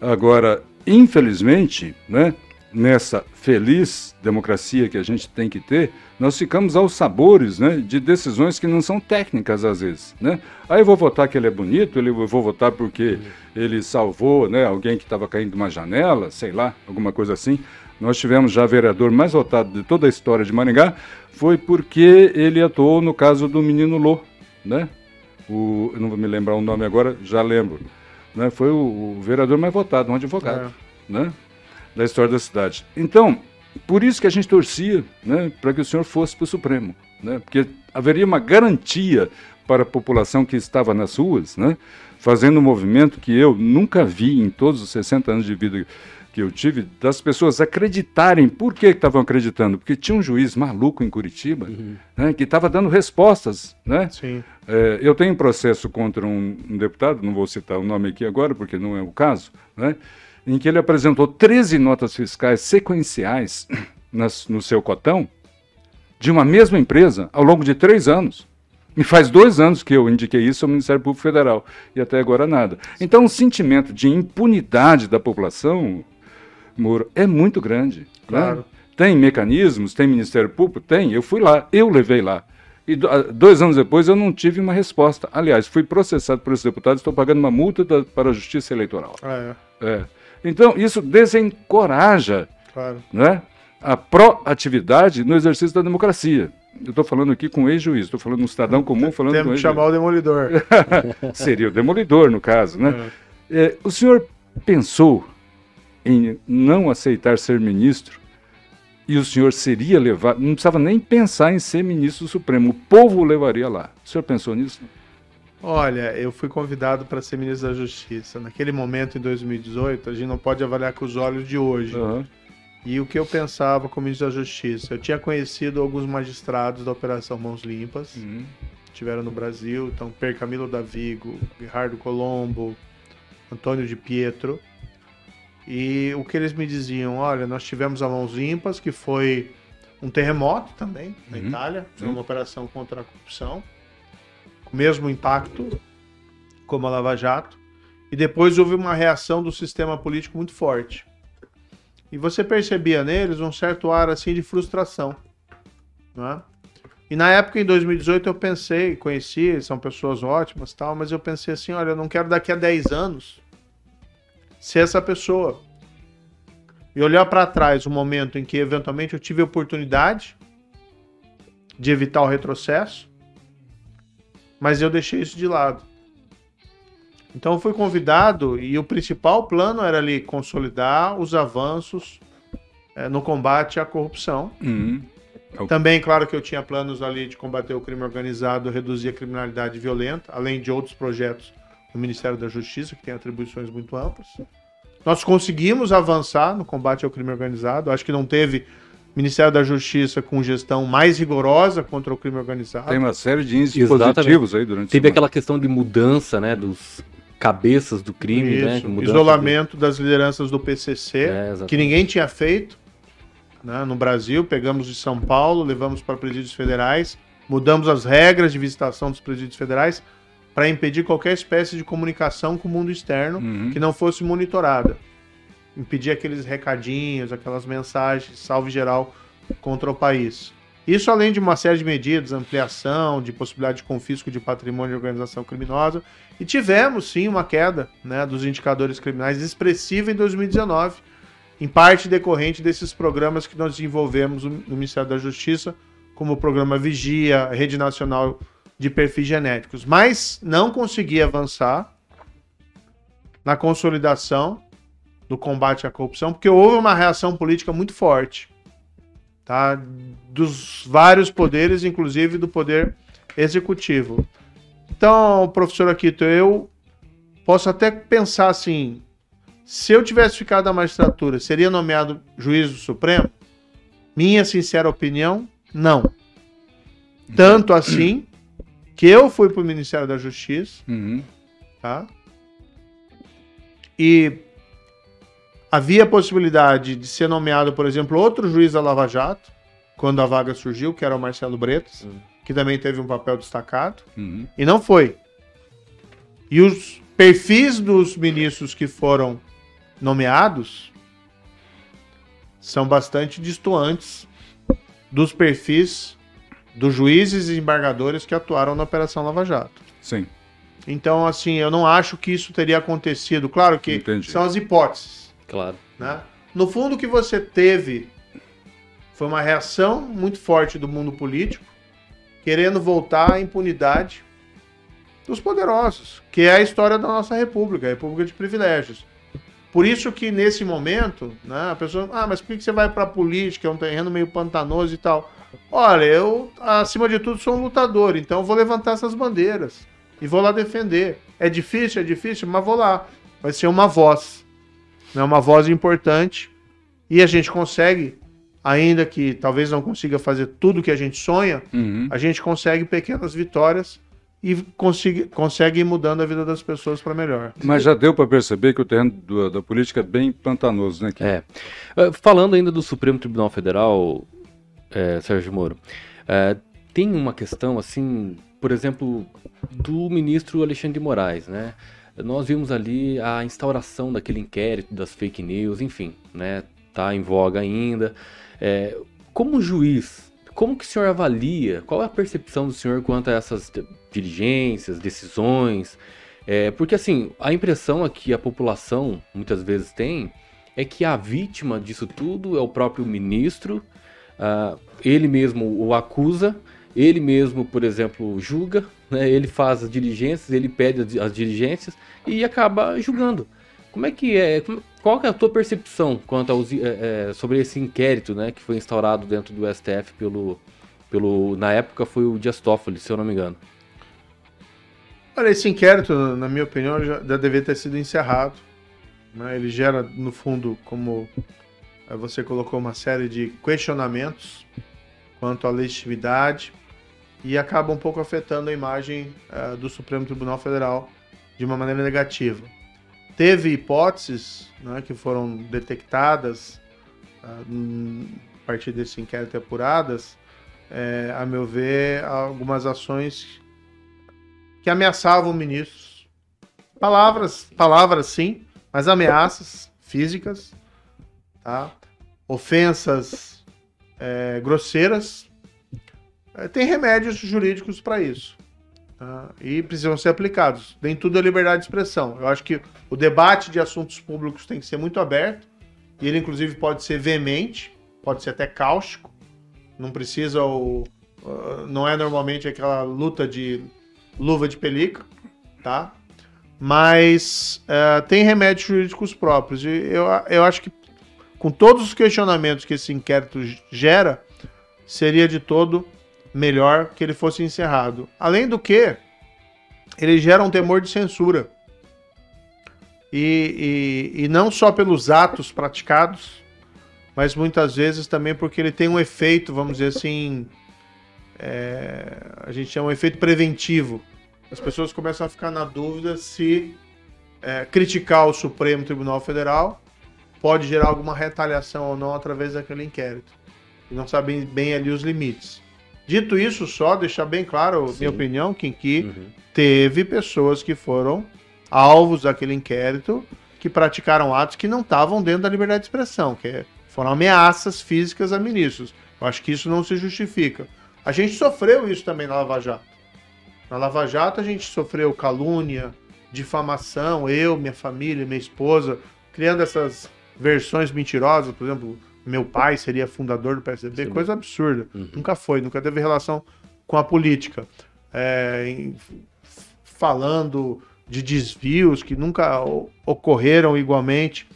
agora, infelizmente, né, nessa feliz democracia que a gente tem que ter, nós ficamos aos sabores né, de decisões que não são técnicas às vezes. Né? Aí eu vou votar que ele é bonito, ele, eu vou votar porque ele salvou né, alguém que estava caindo de uma janela, sei lá, alguma coisa assim. Nós tivemos já vereador mais votado de toda a história de Maringá, foi porque ele atuou no caso do menino Lô, né? O, não vou me lembrar o nome agora, já lembro. Né? Foi o, o vereador mais votado, um advogado, né? Da história da cidade. Então, por isso que a gente torcia né, para que o senhor fosse para o Supremo, né? porque haveria uma garantia para a população que estava nas ruas, né, fazendo um movimento que eu nunca vi em todos os 60 anos de vida que eu tive das pessoas acreditarem. Por que estavam acreditando? Porque tinha um juiz maluco em Curitiba né, que estava dando respostas. Né? É, eu tenho um processo contra um, um deputado, não vou citar o nome aqui agora, porque não é o caso, né, em que ele apresentou 13 notas fiscais sequenciais [clears throat] nas- no seu cotão de uma mesma empresa ao longo de três anos. E faz dois anos que eu indiquei isso ao Ministério Público Federal e até agora nada. Então, o sentimento de impunidade da população, Moro, é muito grande. né? Claro. Tem mecanismos, tem Ministério Público? Tem. Eu fui lá, eu levei lá. E ah, dois anos depois eu não tive uma resposta. Aliás, fui processado por esses deputados, estou pagando uma multa da- para a Justiça Eleitoral. É, É. Então, isso desencoraja claro. né, a proatividade no exercício da democracia. Eu estou falando aqui com um ex-juiz, estou falando um cidadão comum falando com Temos que ex-juiz. chamar o demolidor. [laughs] Seria o demolidor, no caso, né? É, o senhor pensou em não aceitar ser ministro e o senhor seria levado, não precisava nem pensar em ser ministro do Supremo, o povo o levaria lá. O senhor pensou nisso? Olha, eu fui convidado para ser ministro da Justiça. Naquele momento, em 2018, a gente não pode avaliar com os olhos de hoje. Aham. E o que eu pensava como ministro da Justiça? Eu tinha conhecido alguns magistrados da Operação Mãos Limpas, Uhum. que estiveram no Brasil, então Per Camilo Davigo, Gerardo Colombo, Antônio de Pietro. E o que eles me diziam, olha, nós tivemos a Mãos Limpas, que foi um terremoto também na Uhum. Itália, foi Sim. uma operação contra a corrupção, mesmo impacto como a Lava Jato. E depois houve uma reação do sistema político muito forte. E você percebia neles um certo ar assim de frustração. Né? E na época, em 2018, eu pensei, conheci, são pessoas ótimas tal, mas eu pensei assim, olha, eu não quero daqui a 10 anos ser essa pessoa. E olhar para trás o momento em que eventualmente eu tive a oportunidade de evitar o retrocesso, mas eu deixei isso de lado. Então eu fui convidado e o principal plano era ali consolidar os avanços eh, no combate à corrupção. Uhum. Também, claro que eu tinha planos ali de combater o crime organizado, reduzir a criminalidade violenta, além de outros projetos do Ministério da Justiça, que tem atribuições muito amplas. Nós conseguimos avançar no combate ao crime organizado. Acho que não teve Ministério da Justiça com gestão mais rigorosa contra o crime organizado. Tem uma série de índices Exatamente. positivos aí durante Teve aquela questão de mudança, né, dos cabeças do crime, né? Isso, mudança isolamento das lideranças do PCC, É, que ninguém tinha feito né, no Brasil. Pegamos de São Paulo, levamos para presídios federais, mudamos as regras de visitação dos presídios federais para impedir qualquer espécie de comunicação com o mundo externo Uhum. que não fosse monitorada. Impedir aqueles recadinhos, aquelas mensagens, salve geral contra o país. Isso além de uma série de medidas, ampliação, de possibilidade de confisco de patrimônio de organização criminosa. E tivemos sim uma queda né, dos indicadores criminais expressiva em 2019, em parte decorrente desses programas que nós desenvolvemos no Ministério da Justiça, como o programa Vigia, Rede Nacional de Perfis Genéticos. Mas não consegui avançar na consolidação do combate à corrupção, porque houve uma reação política muito forte, tá? Dos vários poderes, inclusive do poder executivo. Então, professor Aquito, eu posso até pensar assim: se eu tivesse ficado na magistratura, seria nomeado juiz do Supremo? Minha sincera opinião, não. Tanto assim que eu fui para o Ministério da Justiça, Uhum. tá? E havia a possibilidade de ser nomeado, por exemplo, outro juiz da Lava Jato, quando a vaga surgiu, que era o Marcelo Bretas, Hum. que também teve um papel destacado, Uhum. e não foi. E os perfis dos ministros que foram nomeados são bastante distantes dos perfis dos juízes e embargadores que atuaram na Operação Lava Jato. Sim. Então, assim, eu não acho que isso teria acontecido. Claro que Entendi. são as hipóteses, Claro. né? No fundo, o que você teve foi uma reação muito forte do mundo político, querendo voltar à impunidade dos poderosos, que é a história da nossa república, a república de privilégios. Por isso que nesse momento, né, a pessoa, ah, mas por que você vai para a política, é um terreno meio pantanoso e tal? Olha, eu, acima de tudo, sou um lutador, então vou levantar essas bandeiras e vou lá defender. É difícil, é difícil, mas vou lá. Vai ser uma voz. É uma voz importante e a gente consegue, ainda que talvez não consiga fazer tudo que a gente sonha, Uhum. a gente consegue pequenas vitórias e consiga, consegue ir mudando a vida das pessoas para melhor. Mas já deu para perceber que o terreno do- da política é bem pantanoso, né? Kim? É. Eh, Falando ainda do Supremo Tribunal Federal, eh, Sérgio Moro, eh, tem uma questão assim, por exemplo, do ministro Alexandre de Moraes, né? Nós vimos ali a instauração daquele inquérito das fake news, enfim, né? Tá em voga ainda. Eh, como juiz, como que o senhor avalia? Qual é a percepção do senhor quanto a essas diligências, decisões? Eh, porque assim, a impressão é que a população muitas vezes tem é que a vítima disso tudo é o próprio ministro, ah, ele mesmo o acusa, ele mesmo, por exemplo, julga, né, ele faz as diligências, ele pede as, as diligências e acaba julgando. Como é que é? qual é a tua percepção quanto aos, eh, eh, sobre esse inquérito, né, que foi instaurado dentro do STF pelo, pelo, na época foi o Dias Toffoli, se eu não me engano. Olha, esse inquérito, na minha opinião, já, deveria ter sido encerrado. né? Ele gera, no fundo, como eh, você colocou, uma série de questionamentos quanto à legitimidade e acaba um pouco afetando a imagem eh, do Supremo Tribunal Federal de uma maneira negativa. Teve hipóteses né, que foram detectadas hum, a partir desse inquérito apuradas, eh, a meu ver, algumas ações que ameaçavam ministros. Palavras, palavras sim, mas ameaças físicas, tá? ofensas é, grosseiras. É, tem remédios jurídicos para isso. tá? E precisam ser aplicados. Nem tudo é liberdade de expressão. Eu acho que o debate de assuntos públicos tem que ser muito aberto. E ele, inclusive, pode ser veemente, pode ser até cáustico. Não precisa o. uh, Não é normalmente aquela luta de luva de pelica, tá? Mas eh, tem remédios jurídicos próprios. E eu, eu acho que com todos os questionamentos que esse inquérito gera, seria de todo melhor que ele fosse encerrado. Além do que, ele gera um temor de censura. E, e, e não só pelos atos praticados, mas muitas vezes também porque ele tem um efeito, vamos dizer assim, é, a gente chama um efeito preventivo. As pessoas começam a ficar na dúvida se é, criticar o Supremo Tribunal Federal pode gerar alguma retaliação ou não através daquele inquérito. E não sabem bem ali os limites. Dito isso, só deixar bem claro, Sim. minha opinião, que, que Uhum. teve pessoas que foram alvos daquele inquérito que praticaram atos que não estavam dentro da liberdade de expressão, que é- foram ameaças físicas a ministros. Eu acho que isso não se justifica. A gente sofreu isso também na Lava Jato. Na Lava Jato a gente sofreu calúnia, difamação, eu, minha família, minha esposa, criando essas versões mentirosas, por exemplo, meu pai seria fundador do PSDB, Sim. coisa absurda. Uhum. Nunca foi, nunca teve relação com a política. É, em- falando de desvios que nunca ocorreram igualmente.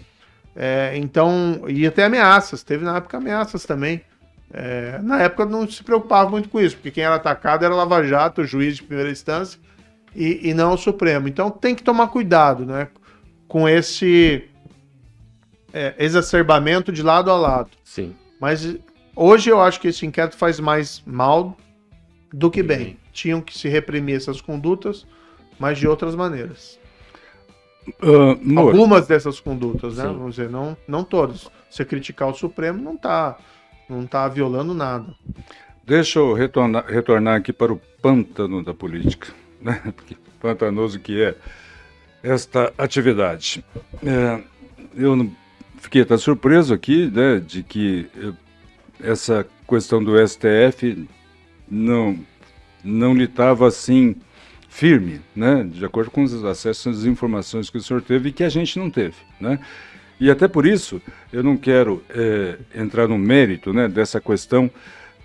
É, então, e até ameaças, teve na época ameaças também. É, na época não se preocupava muito com isso, porque quem era atacado era Lava Jato, o juiz de primeira instância, e, e não o Supremo. Então tem que tomar cuidado né, com esse é, exacerbamento de lado a lado. Sim. Mas hoje eu acho que esse inquérito faz mais mal do que bem. Bem. Tinham que se reprimir essas condutas, mas de outras maneiras. Moro, Algumas dessas condutas, né? Sim. Vamos dizer, não, não todas. Você criticar o Supremo não tá, não tá violando nada. deixa eu retornar, retornar aqui para o pântano da política, [laughs] né? Porque pantanoso que é esta atividade. É, eu não- fiquei até surpreso aqui, né, de que eh, essa questão do STF não não lhe estava assim firme, né, de acordo com os acessos às informações que o senhor teve e que a gente não teve, né? E até por isso eu não quero eh, entrar no mérito, né, dessa questão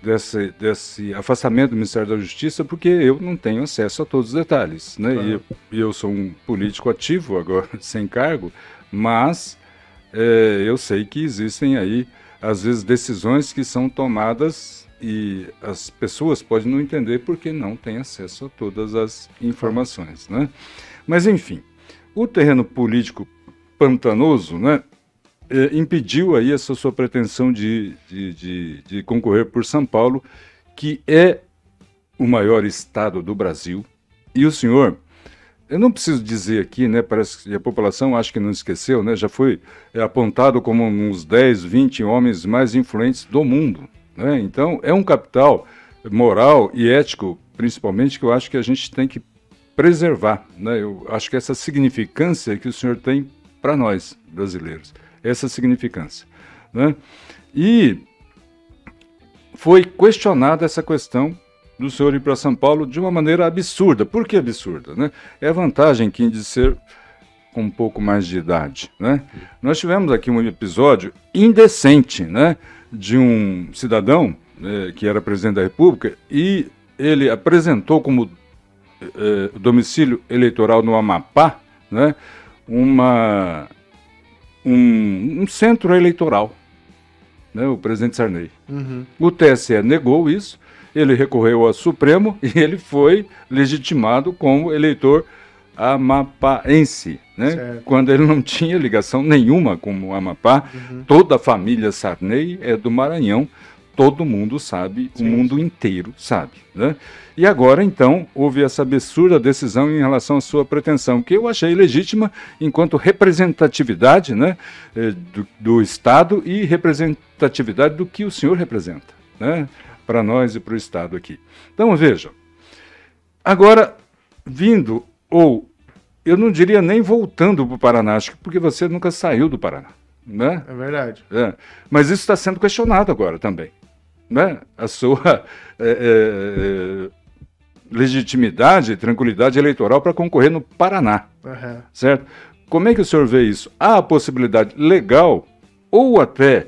desse, desse afastamento do Ministério da Justiça, porque eu não tenho acesso a todos os detalhes, né? E eu, e eu sou um político ativo agora, [laughs] sem cargo, mas eh, eu sei que existem aí às vezes decisões que são tomadas e as pessoas podem não entender porque não têm acesso a todas as informações, né? Mas enfim, o terreno político pantanoso, né? eh, impediu aí essa sua pretensão de, de, de, de concorrer por São Paulo, que é o maior estado do Brasil. E o senhor, eu não preciso dizer aqui, né? Parece que a população acho que não esqueceu, né? Já foi é, apontado como uns 10, 20 homens mais influentes do mundo. Né? Então, é um capital moral e ético, principalmente, que eu acho que a gente tem que preservar. Né? Eu acho que essa significância que o senhor tem para nós, brasileiros, essa significância. Né? E foi questionada essa questão do senhor ir para São Paulo de uma maneira absurda. Por que absurda? Né? É a vantagem que de ser com um pouco mais de idade. Né? Nós tivemos aqui um episódio indecente né, de um cidadão né, que era presidente da República e ele apresentou como eh, domicílio eleitoral no Amapá né, uma, um, um centro eleitoral, né, o presidente Sarney. Uhum. O TSE negou isso, ele recorreu ao Supremo [laughs] e ele foi legitimado como eleitor amapaense, né? Quando ele não tinha ligação nenhuma com o Amapá, uhum. toda a família Sarney é do Maranhão, todo mundo sabe, Sim. o mundo inteiro sabe, né? E agora, então, houve essa absurda decisão em relação à sua pretensão, que eu achei legítima enquanto representatividade né, eh, do, do Estado e representatividade do que o senhor representa, né, para nós e para o Estado aqui. Então, vejam. Agora, vindo, ou eu não diria nem voltando para o Paraná, porque você nunca saiu do Paraná. Né? É verdade. É. Mas isso está sendo questionado agora também. Né? A sua [laughs] é, é, legitimidade e tranquilidade eleitoral para concorrer no Paraná. Uhum. Certo? Como é que o senhor vê isso? Há a possibilidade legal ou até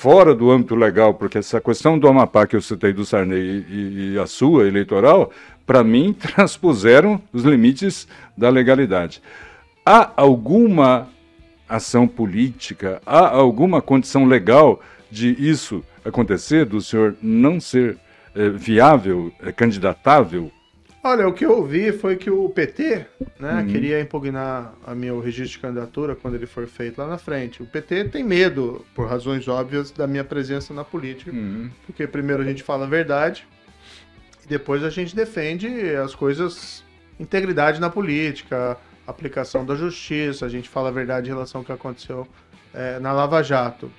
fora do âmbito legal, porque essa questão do Amapá que eu citei do Sarney e, e a sua eleitoral, para mim, [laughs] transpuseram os limites da legalidade. Há alguma ação política, há alguma condição legal de isso acontecer, do senhor não ser é, viável, é, candidatável? Olha, o que eu ouvi foi que o PT né, uhum. queria impugnar a meu registro de candidatura quando ele for feito lá na frente. O PT tem medo, por razões óbvias, da minha presença na política, uhum. porque primeiro a gente fala a verdade e depois a gente defende as coisas, integridade na política, aplicação da justiça, a gente fala a verdade em relação ao que aconteceu é, na Lava Jato.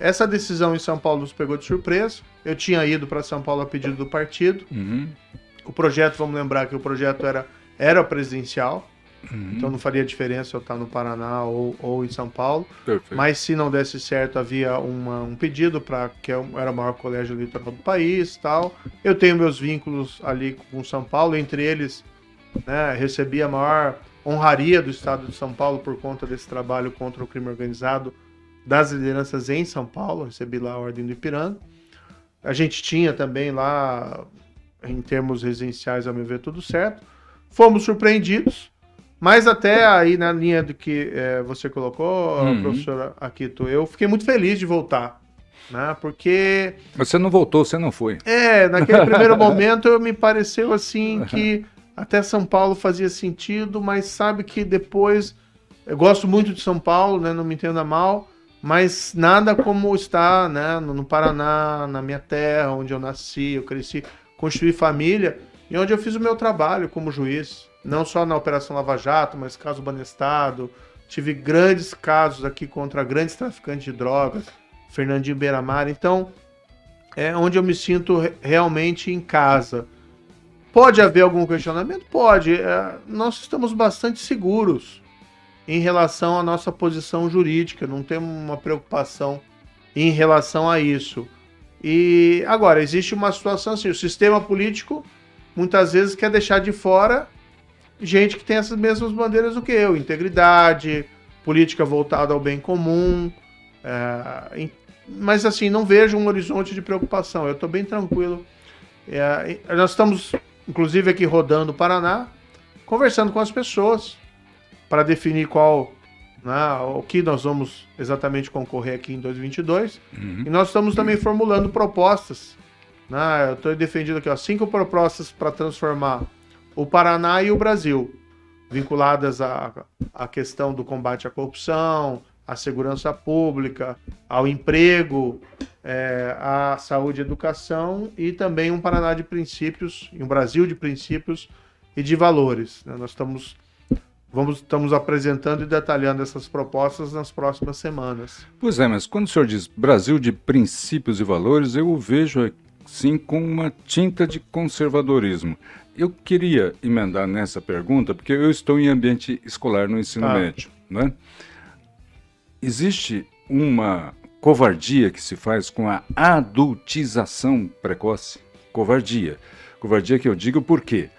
Essa decisão em São Paulo nos pegou de surpresa. Eu tinha ido para São Paulo a pedido do partido. Uhum. O projeto, vamos lembrar que o projeto era, era presidencial. Uhum. Então não faria diferença eu estar no Paraná ou, ou em São Paulo. Perfeito. Mas se não desse certo, havia uma, um pedido para que eu era o maior colégio eleitoral do país tal. Eu tenho meus vínculos ali com São Paulo, entre eles né, recebi a maior honraria do estado de São Paulo por conta desse trabalho contra o crime organizado das lideranças em São Paulo, recebi lá a Ordem do Ipiranga. A gente tinha também lá, em termos residenciais, a meu ver, tudo certo. Fomos surpreendidos, mas até aí na linha do que é, você colocou, uhum. professora Akito, eu fiquei muito feliz de voltar. Né? Porque. Mas você não voltou, você não foi. É, naquele primeiro [laughs] momento me pareceu assim que até São Paulo fazia sentido, mas sabe que depois. Eu gosto muito de São Paulo, né? Não me entenda mal mas nada como estar né, no Paraná, na minha terra, onde eu nasci, eu cresci, construí família e onde eu fiz o meu trabalho como juiz, não só na Operação Lava Jato, mas caso Banestado. Tive grandes casos aqui contra grandes traficantes de drogas, Fernandinho Beiramar. Então, é onde eu me sinto realmente em casa. Pode haver algum questionamento? Pode. É, nós estamos bastante seguros em relação à nossa posição jurídica, não temos uma preocupação em relação a isso. E agora, existe uma situação assim: o sistema político muitas vezes quer deixar de fora gente que tem essas mesmas bandeiras do que eu, integridade, política voltada ao bem comum. É, mas assim, não vejo um horizonte de preocupação. Eu estou bem tranquilo. É, nós estamos, inclusive, aqui rodando o Paraná, conversando com as pessoas para definir qual né, o que nós vamos exatamente concorrer aqui em 2022. Uhum. E nós estamos também formulando propostas. Né, eu estou defendendo aqui ó, cinco propostas para transformar o Paraná e o Brasil, vinculadas à, à questão do combate à corrupção, à segurança pública, ao emprego, é, à saúde e educação e também um Paraná de princípios, um Brasil de princípios e de valores. Né? Nós estamos, vamos, estamos apresentando e detalhando essas propostas nas próximas semanas. Pois é, mas quando o senhor diz Brasil de princípios e valores, eu o vejo sim com uma tinta de conservadorismo. Eu queria emendar nessa pergunta, porque eu estou em ambiente escolar no ensino ah. médio. Né? Existe uma covardia que se faz com a adultização precoce. Covardia. Covardia que eu digo por quê? Né,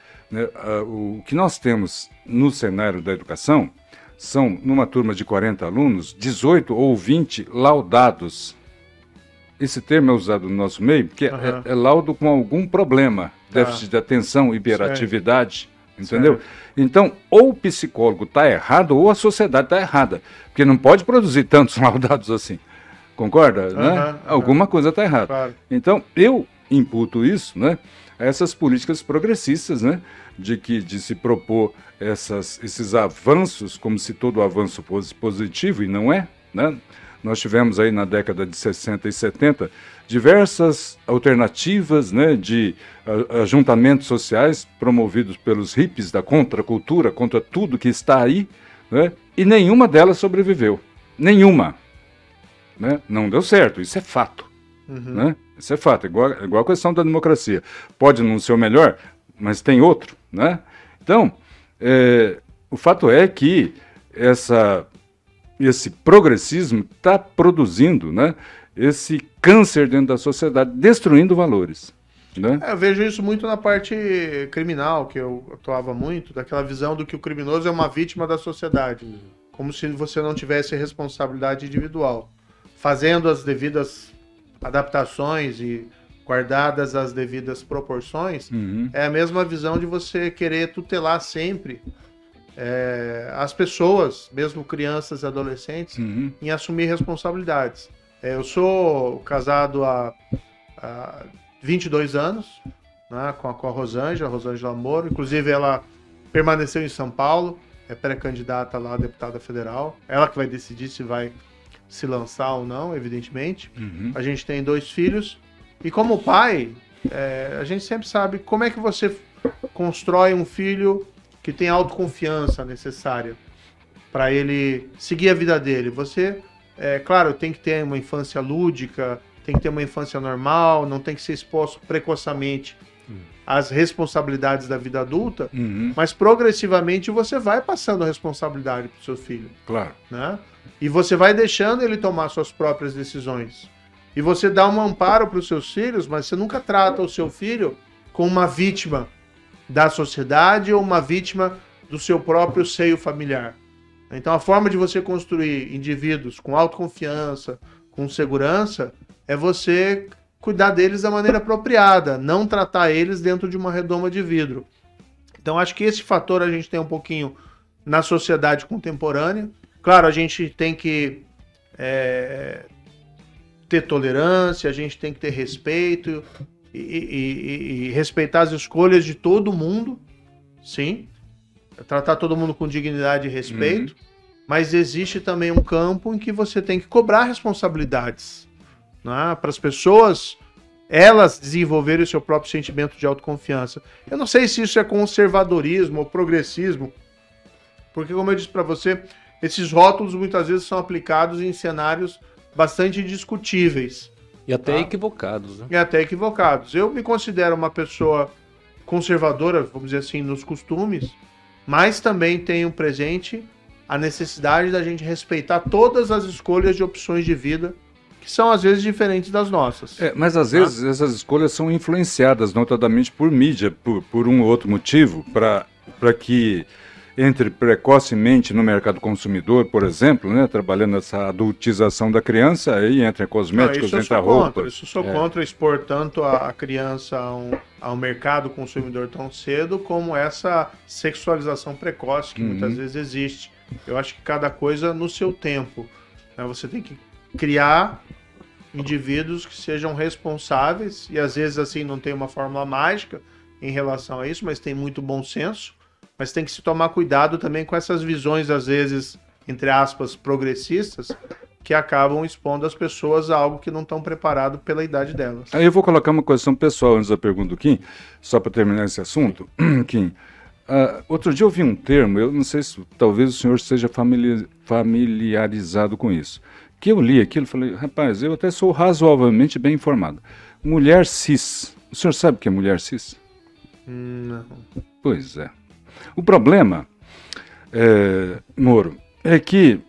o que nós temos no cenário da educação são, numa turma de 40 alunos, 18 ou 20 laudados. Esse termo é usado no nosso meio porque uhum. é, é, laudo com algum problema, tá. déficit de atenção, hiperatividade. Entendeu? Certo. Então, ou o psicólogo está errado ou a sociedade está errada. Porque não pode produzir tantos [laughs] laudados assim. Concorda? Uhum, né? Uhum. Alguma coisa está errada. Claro. Então, eu imputo isso né, essas políticas progressistas, né, de que de se propor essas, esses avanços como se todo avanço fosse positivo, e não é. Né? Nós tivemos aí na década de 60 e 70 diversas alternativas né, de ajuntamentos sociais promovidos pelos hippies da contracultura, contra tudo que está aí, né, e nenhuma delas sobreviveu. Nenhuma. Né? Não deu certo, isso é fato. Uhum. Né? Isso é fato, igual, igual a questão da democracia. Pode não ser o melhor, mas tem outro. Né? Então, é, o fato é que essa, esse progressismo está produzindo né, esse câncer dentro da sociedade, destruindo valores. Né? É, eu vejo isso muito na parte criminal, que eu atuava muito, daquela visão do que o criminoso é uma vítima da sociedade, como se você não tivesse responsabilidade individual. Fazendo as devidas adaptações e guardadas as devidas proporções, uhum. é a mesma visão de você querer tutelar sempre é, as pessoas, mesmo crianças e adolescentes, uhum. em assumir responsabilidades. É, eu sou casado há, há 22 anos né, com, a, com a Rosângela, Rosângela Moro. Inclusive, ela permaneceu em São Paulo, é pré-candidata lá a deputada federal. Ela que vai decidir se vai se lançar ou não, evidentemente. Uhum. A gente tem dois filhos. E como pai, é, a gente sempre sabe como é que você constrói um filho que tem autoconfiança necessária para ele seguir a vida dele. Você é, claro, tem que ter uma infância lúdica, tem que ter uma infância normal, não tem que ser exposto precocemente às responsabilidades da vida adulta, uhum. mas progressivamente você vai passando a responsabilidade para o seu filho. Claro. Né? E você vai deixando ele tomar suas próprias decisões. E você dá um amparo para os seus filhos, mas você nunca trata o seu filho como uma vítima da sociedade ou uma vítima do seu próprio seio familiar. Então, a forma de você construir indivíduos com autoconfiança, com segurança, é você cuidar deles da maneira apropriada, não tratar eles dentro de uma redoma de vidro. Então, acho que esse fator a gente tem um pouquinho na sociedade contemporânea. Claro, a gente tem que é, ter tolerância, a gente tem que ter respeito e, e, e, respeitar as escolhas de todo mundo, sim tratar todo mundo com dignidade e respeito, uhum. mas existe também um campo em que você tem que cobrar responsabilidades né, para as pessoas elas desenvolverem o seu próprio sentimento de autoconfiança. Eu não sei se isso é conservadorismo ou progressismo, porque, como eu disse para você, esses rótulos muitas vezes são aplicados em cenários bastante discutíveis. E até tá? equivocados. Né? E até equivocados. Eu me considero uma pessoa conservadora, vamos dizer assim, nos costumes, mas também um presente a necessidade da gente respeitar todas as escolhas de opções de vida que são às vezes diferentes das nossas. É, mas às tá? vezes essas escolhas são influenciadas notadamente por mídia, por, por um ou outro motivo, para que entre precocemente no mercado consumidor, por exemplo, né, trabalhando essa adultização da criança, aí entra cosméticos, Não, entra roupa. Contra, isso sou é. contra expor tanto a, a criança a um, ao mercado consumidor tão cedo, como essa sexualização precoce que uhum. muitas vezes existe. Eu acho que cada coisa no seu tempo. Né? Você tem que criar indivíduos que sejam responsáveis, e às vezes assim não tem uma fórmula mágica em relação a isso, mas tem muito bom senso mas tem que se tomar cuidado também com essas visões, às vezes, entre aspas, progressistas, que acabam expondo as pessoas a algo que não estão preparados pela idade delas. Eu vou colocar uma questão pessoal antes da pergunta do Kim, só para terminar esse assunto. [clears throat] Kim, uh, outro dia eu vi um termo, eu não sei se talvez o senhor seja familiarizado com isso, que eu li aquilo falei, rapaz, eu até sou razoavelmente bem informado. Mulher cis. O senhor sabe o que é mulher cis? Não. Pois é. O problema, é, Moro, é que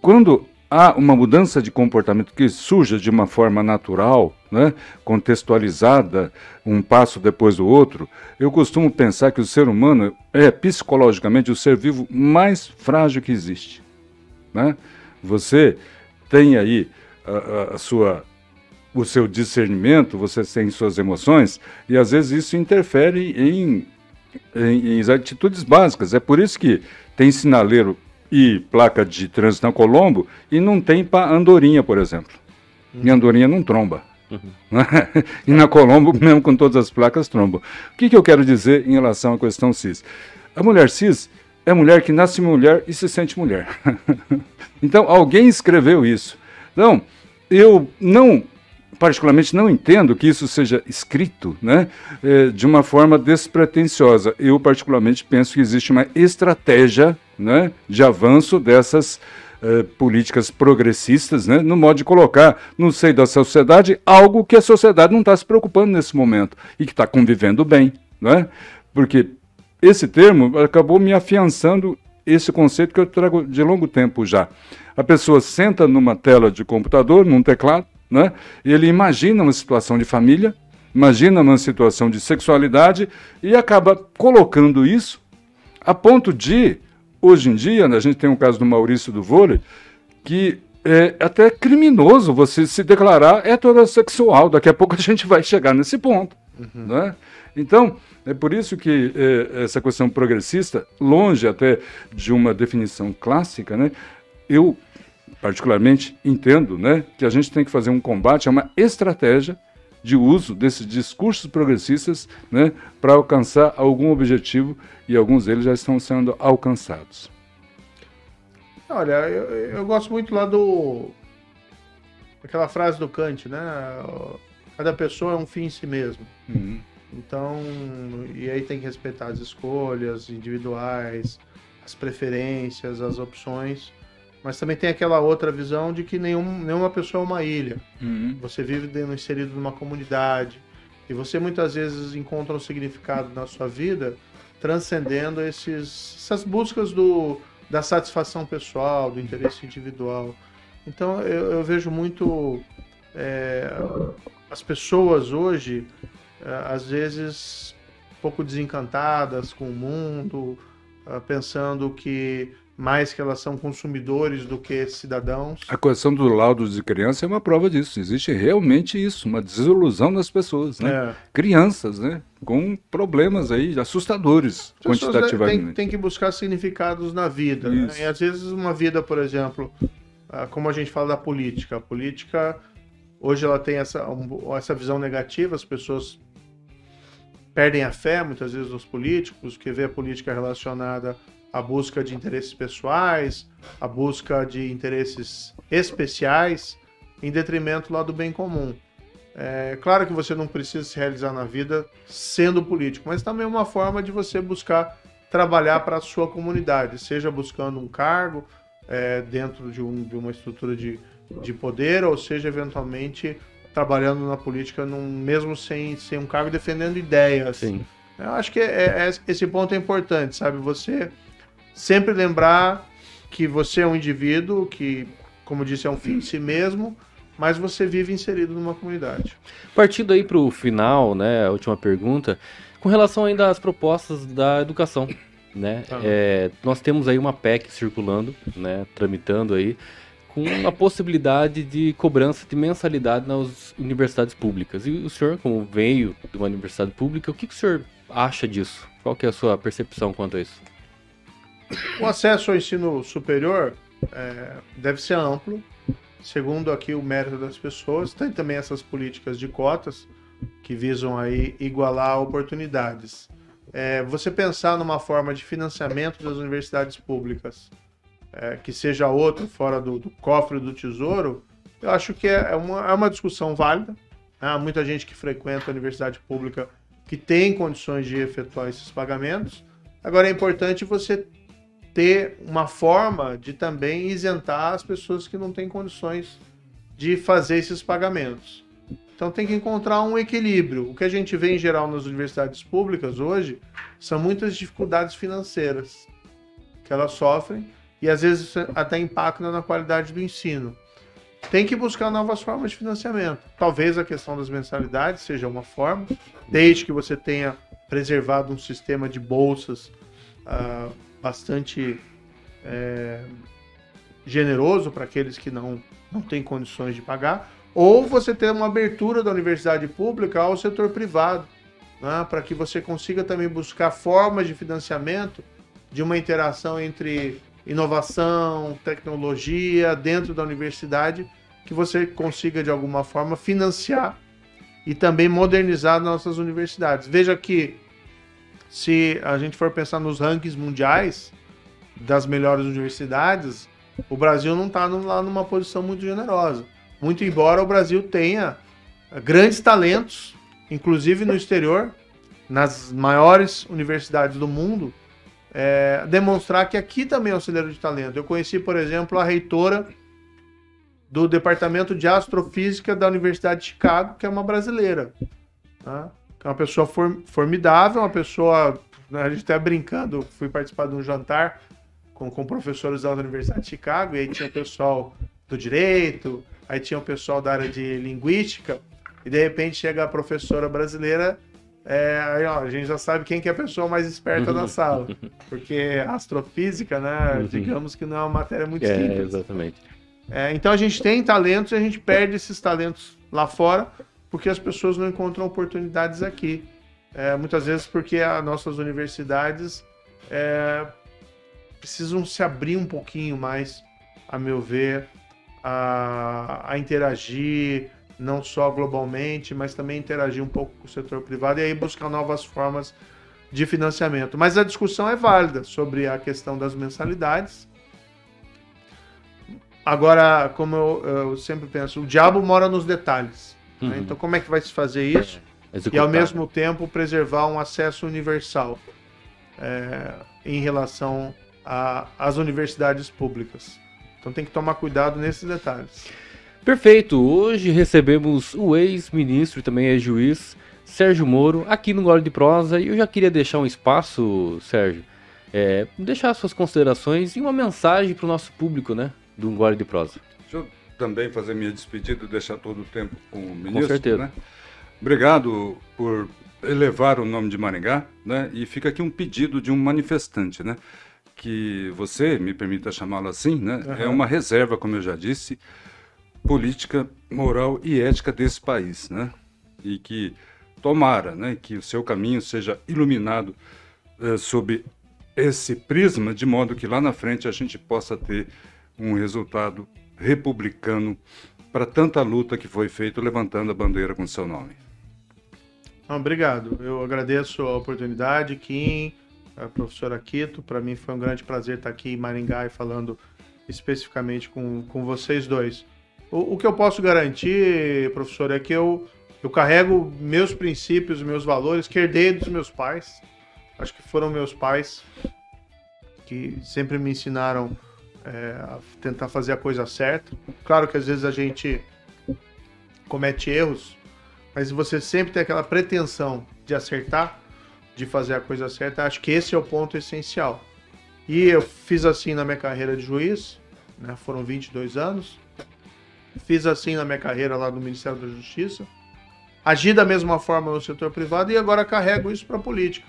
quando há uma mudança de comportamento que surge de uma forma natural, né, contextualizada, um passo depois do outro, eu costumo pensar que o ser humano é psicologicamente o ser vivo mais frágil que existe. Né? Você tem aí a, a, sua o seu discernimento, você tem suas emoções, e às vezes isso interfere em, em, em atitudes básicas. É por isso que tem sinaleiro e placa de trânsito na Colombo e não tem para Andorinha, por exemplo. Uhum. E Andorinha não tromba. Uhum. [laughs] e na Colombo, [laughs] mesmo com todas as placas, tromba. O que, que eu quero dizer em relação à questão cis? A mulher cis é mulher que nasce mulher e se sente mulher. [laughs] então, alguém escreveu isso. Então, eu não particularmente não entendo que isso seja escrito né, eh, de uma forma despretensiosa. Eu, particularmente, penso que existe uma estratégia né, de avanço dessas eh, políticas progressistas, né, no modo de colocar no seio da sociedade algo que a sociedade não está se preocupando nesse momento e que está convivendo bem. Né? Porque esse termo acabou me afiançando esse conceito que eu trago de longo tempo já. A pessoa senta numa tela de computador, num teclado, né? e ele imagina uma situação de família, imagina uma situação de sexualidade e acaba colocando isso a ponto de Hoje em dia, né, a gente tem um caso do Maurício do vôlei, que é até criminoso você se declarar heterossexual. Daqui a pouco a gente vai chegar nesse ponto. Uhum. Né? Então, é por isso que é, essa questão progressista, longe até de uma definição clássica, né, eu particularmente entendo né, que a gente tem que fazer um combate, é uma estratégia de uso desses discursos progressistas né, para alcançar algum objetivo e alguns deles já estão sendo alcançados. Olha, eu, eu gosto muito lá do. aquela frase do Kant, né? Cada pessoa é um fim em si mesmo. Uhum. Então, e aí tem que respeitar as escolhas individuais, as preferências, as opções. Mas também tem aquela outra visão de que nenhum, nenhuma pessoa é uma ilha. Uhum. Você vive dentro, inserido numa comunidade. E você muitas vezes encontra um significado na sua vida transcendendo esses, essas buscas do, da satisfação pessoal, do interesse individual. Então eu, eu vejo muito é, as pessoas hoje, às vezes, um pouco desencantadas com o mundo, é, pensando que mais que elas são consumidores do que cidadãos. A questão do laudo de criança é uma prova disso. Existe realmente isso, uma desilusão das pessoas, né? É. Crianças, né? Com problemas aí assustadores As quantitativamente. Tem, tem que buscar significados na vida. Né? E às vezes uma vida, por exemplo, ah, como a gente fala da política. A política, hoje ela tem essa, essa visão negativa, as pessoas perdem a fé muitas vezes nos políticos, que vê a política relacionada a busca de interesses pessoais, a busca de interesses especiais, em detrimento lá do bem comum. É claro que você não precisa se realizar na vida sendo político, mas também é uma forma de você buscar trabalhar para a sua comunidade, seja buscando um cargo é, dentro de, um, de, uma estrutura de, de poder, ou seja, eventualmente trabalhando na política, num, mesmo sem, sem um cargo, defendendo ideias. Sim. Eu acho que é, é, esse ponto é importante, sabe? Você Sempre lembrar que você é um indivíduo que, como disse, é um fim em si mesmo, mas você vive inserido numa comunidade. Partindo aí para o final, né, a última pergunta, com relação ainda às propostas da educação, né, ah. é, nós temos aí uma PEC circulando, né, tramitando aí, com a possibilidade de cobrança de mensalidade nas universidades públicas. E o senhor, como veio de uma universidade pública, o que, que o senhor acha disso? Qual que é a sua percepção quanto a isso? O acesso ao ensino superior é, deve ser amplo, segundo aqui o mérito das pessoas. Tem também essas políticas de cotas que visam aí igualar oportunidades. É, você pensar numa forma de financiamento das universidades públicas é, que seja outro fora do, do, cofre do tesouro, eu acho que é, é uma, é uma discussão válida. Né? Há muita gente que frequenta a universidade pública que tem condições de efetuar esses pagamentos. Agora é importante você ter uma forma de também isentar as pessoas que não têm condições de fazer esses pagamentos. Então tem que encontrar um equilíbrio. O que a gente vê em geral nas universidades públicas hoje são muitas dificuldades financeiras que elas sofrem e às vezes até impactam na qualidade do ensino. Tem que buscar novas formas de financiamento. Talvez a questão das mensalidades seja uma forma, desde que você tenha preservado um sistema de bolsas uh, bastante é, generoso para aqueles que não, não têm condições de pagar, ou você ter uma abertura da universidade pública ao setor privado, né, para que você consiga também buscar formas de financiamento de uma interação entre inovação, tecnologia dentro da universidade, que você consiga de alguma forma financiar e também modernizar nossas universidades. Veja que se a gente for pensar nos rankings mundiais das melhores universidades, o Brasil não está lá numa posição muito generosa. Muito embora o Brasil tenha grandes talentos, inclusive no exterior, nas maiores universidades do mundo, é, demonstrar que aqui também é um celeiro de talento. Eu conheci, por exemplo, a reitora do Departamento de Astrofísica da Universidade de Chicago, que é uma brasileira. Tá? É uma pessoa formidável, uma pessoa. Né, a gente até brincando, fui participar de um jantar com, com professores da Universidade de Chicago, e aí tinha o pessoal do direito, aí tinha o pessoal da área de linguística, e de repente chega a professora brasileira, é, aí ó, a gente já sabe quem que é a pessoa mais esperta da [laughs] sala, porque astrofísica, né, uhum. digamos que não é uma matéria muito é, simples. Exatamente. É, então a gente tem talentos e a gente perde esses talentos lá fora porque as pessoas não encontram oportunidades aqui. É, muitas vezes porque as nossas universidades é, precisam se abrir um pouquinho mais, a meu ver, a, a, interagir, não só globalmente, mas também interagir um pouco com o setor privado e aí buscar novas formas de financiamento. Mas a discussão é válida sobre a questão das mensalidades. Agora, como eu, eu sempre penso, o diabo mora nos detalhes. Né? Uhum. Né? Então, como é que vai se fazer isso? É, e ao mesmo tempo preservar um acesso universal é, em relação às universidades públicas. Então tem que tomar cuidado nesses detalhes. Perfeito. Hoje recebemos o ex-ministro e também é juiz Sérgio Moro aqui no Gole de Prosa e eu já queria deixar um espaço, Sérgio, é, deixar suas considerações e uma mensagem para o nosso público, né, do Gole de Prosa. Deixa eu também fazer minha despedida e deixar todo o tempo com o ministro. Com certeza. Né? Obrigado por elevar o nome de Maringá, né? E fica aqui um pedido de um manifestante, né? Que você, me permita chamá-lo assim, né? Uhum. É uma reserva, como eu já disse, política, moral e ética desse país, né? E que tomara, né? Que o seu caminho seja iluminado eh, sob esse prisma, de modo que lá na frente a gente possa ter um resultado republicano para tanta luta que foi feita levantando a bandeira com seu nome. Obrigado. Eu agradeço a oportunidade, Kim, a professora Quito. Para mim foi um grande prazer estar aqui em Maringá e falando especificamente com, com vocês dois. O, o que eu posso garantir, professor, é que eu, eu carrego meus princípios, meus valores que herdei dos meus pais. Acho que foram meus pais que sempre me ensinaram é, tentar fazer a coisa certa. Claro que às vezes a gente comete erros, mas você sempre tem aquela pretensão de acertar, de fazer a coisa certa. Acho que esse é o ponto essencial. E eu fiz assim na minha carreira de juiz, né, foram 22 anos. Fiz assim na minha carreira lá no Ministério da Justiça. Agi da mesma forma no setor privado e agora carrego isso para a política.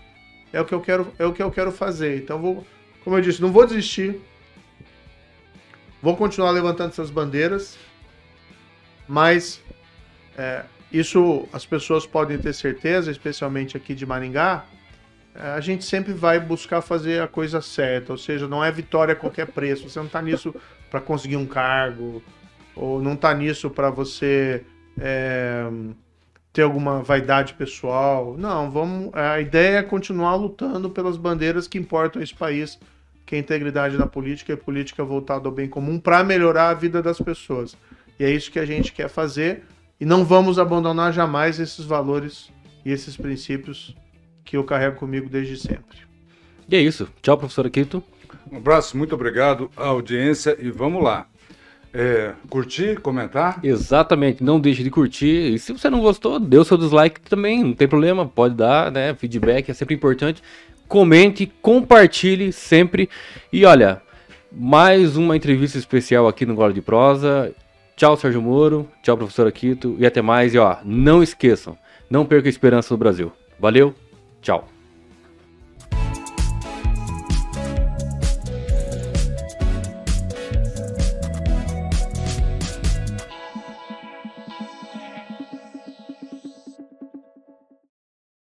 É o que eu quero, é o que eu quero fazer. Então vou, como eu disse, não vou desistir Vou continuar levantando essas bandeiras, mas é, isso as pessoas podem ter certeza, especialmente aqui de Maringá, é, a gente sempre vai buscar fazer a coisa certa, ou seja, não é vitória a qualquer preço. Você não está nisso para conseguir um cargo, ou não está nisso para você é, ter alguma vaidade pessoal. Não, vamos. A ideia é continuar lutando pelas bandeiras que importam esse país que a integridade da política é política voltada ao bem comum para melhorar a vida das pessoas. E é isso que a gente quer fazer e não vamos abandonar jamais esses valores e esses princípios que eu carrego comigo desde sempre. E é isso. Tchau, professor Aquito. Um abraço, muito obrigado à audiência e vamos lá. É, curtir, comentar? Exatamente, não deixe de curtir. E se você não gostou, dê o seu dislike também, não tem problema, pode dar, né? Feedback é sempre importante. Comente, compartilhe sempre. E olha, mais uma entrevista especial aqui no Golo de Prosa. Tchau, Sérgio Moro. Tchau, professor Aquito. E até mais. E ó, não esqueçam, não perca a esperança do Brasil. Valeu, tchau.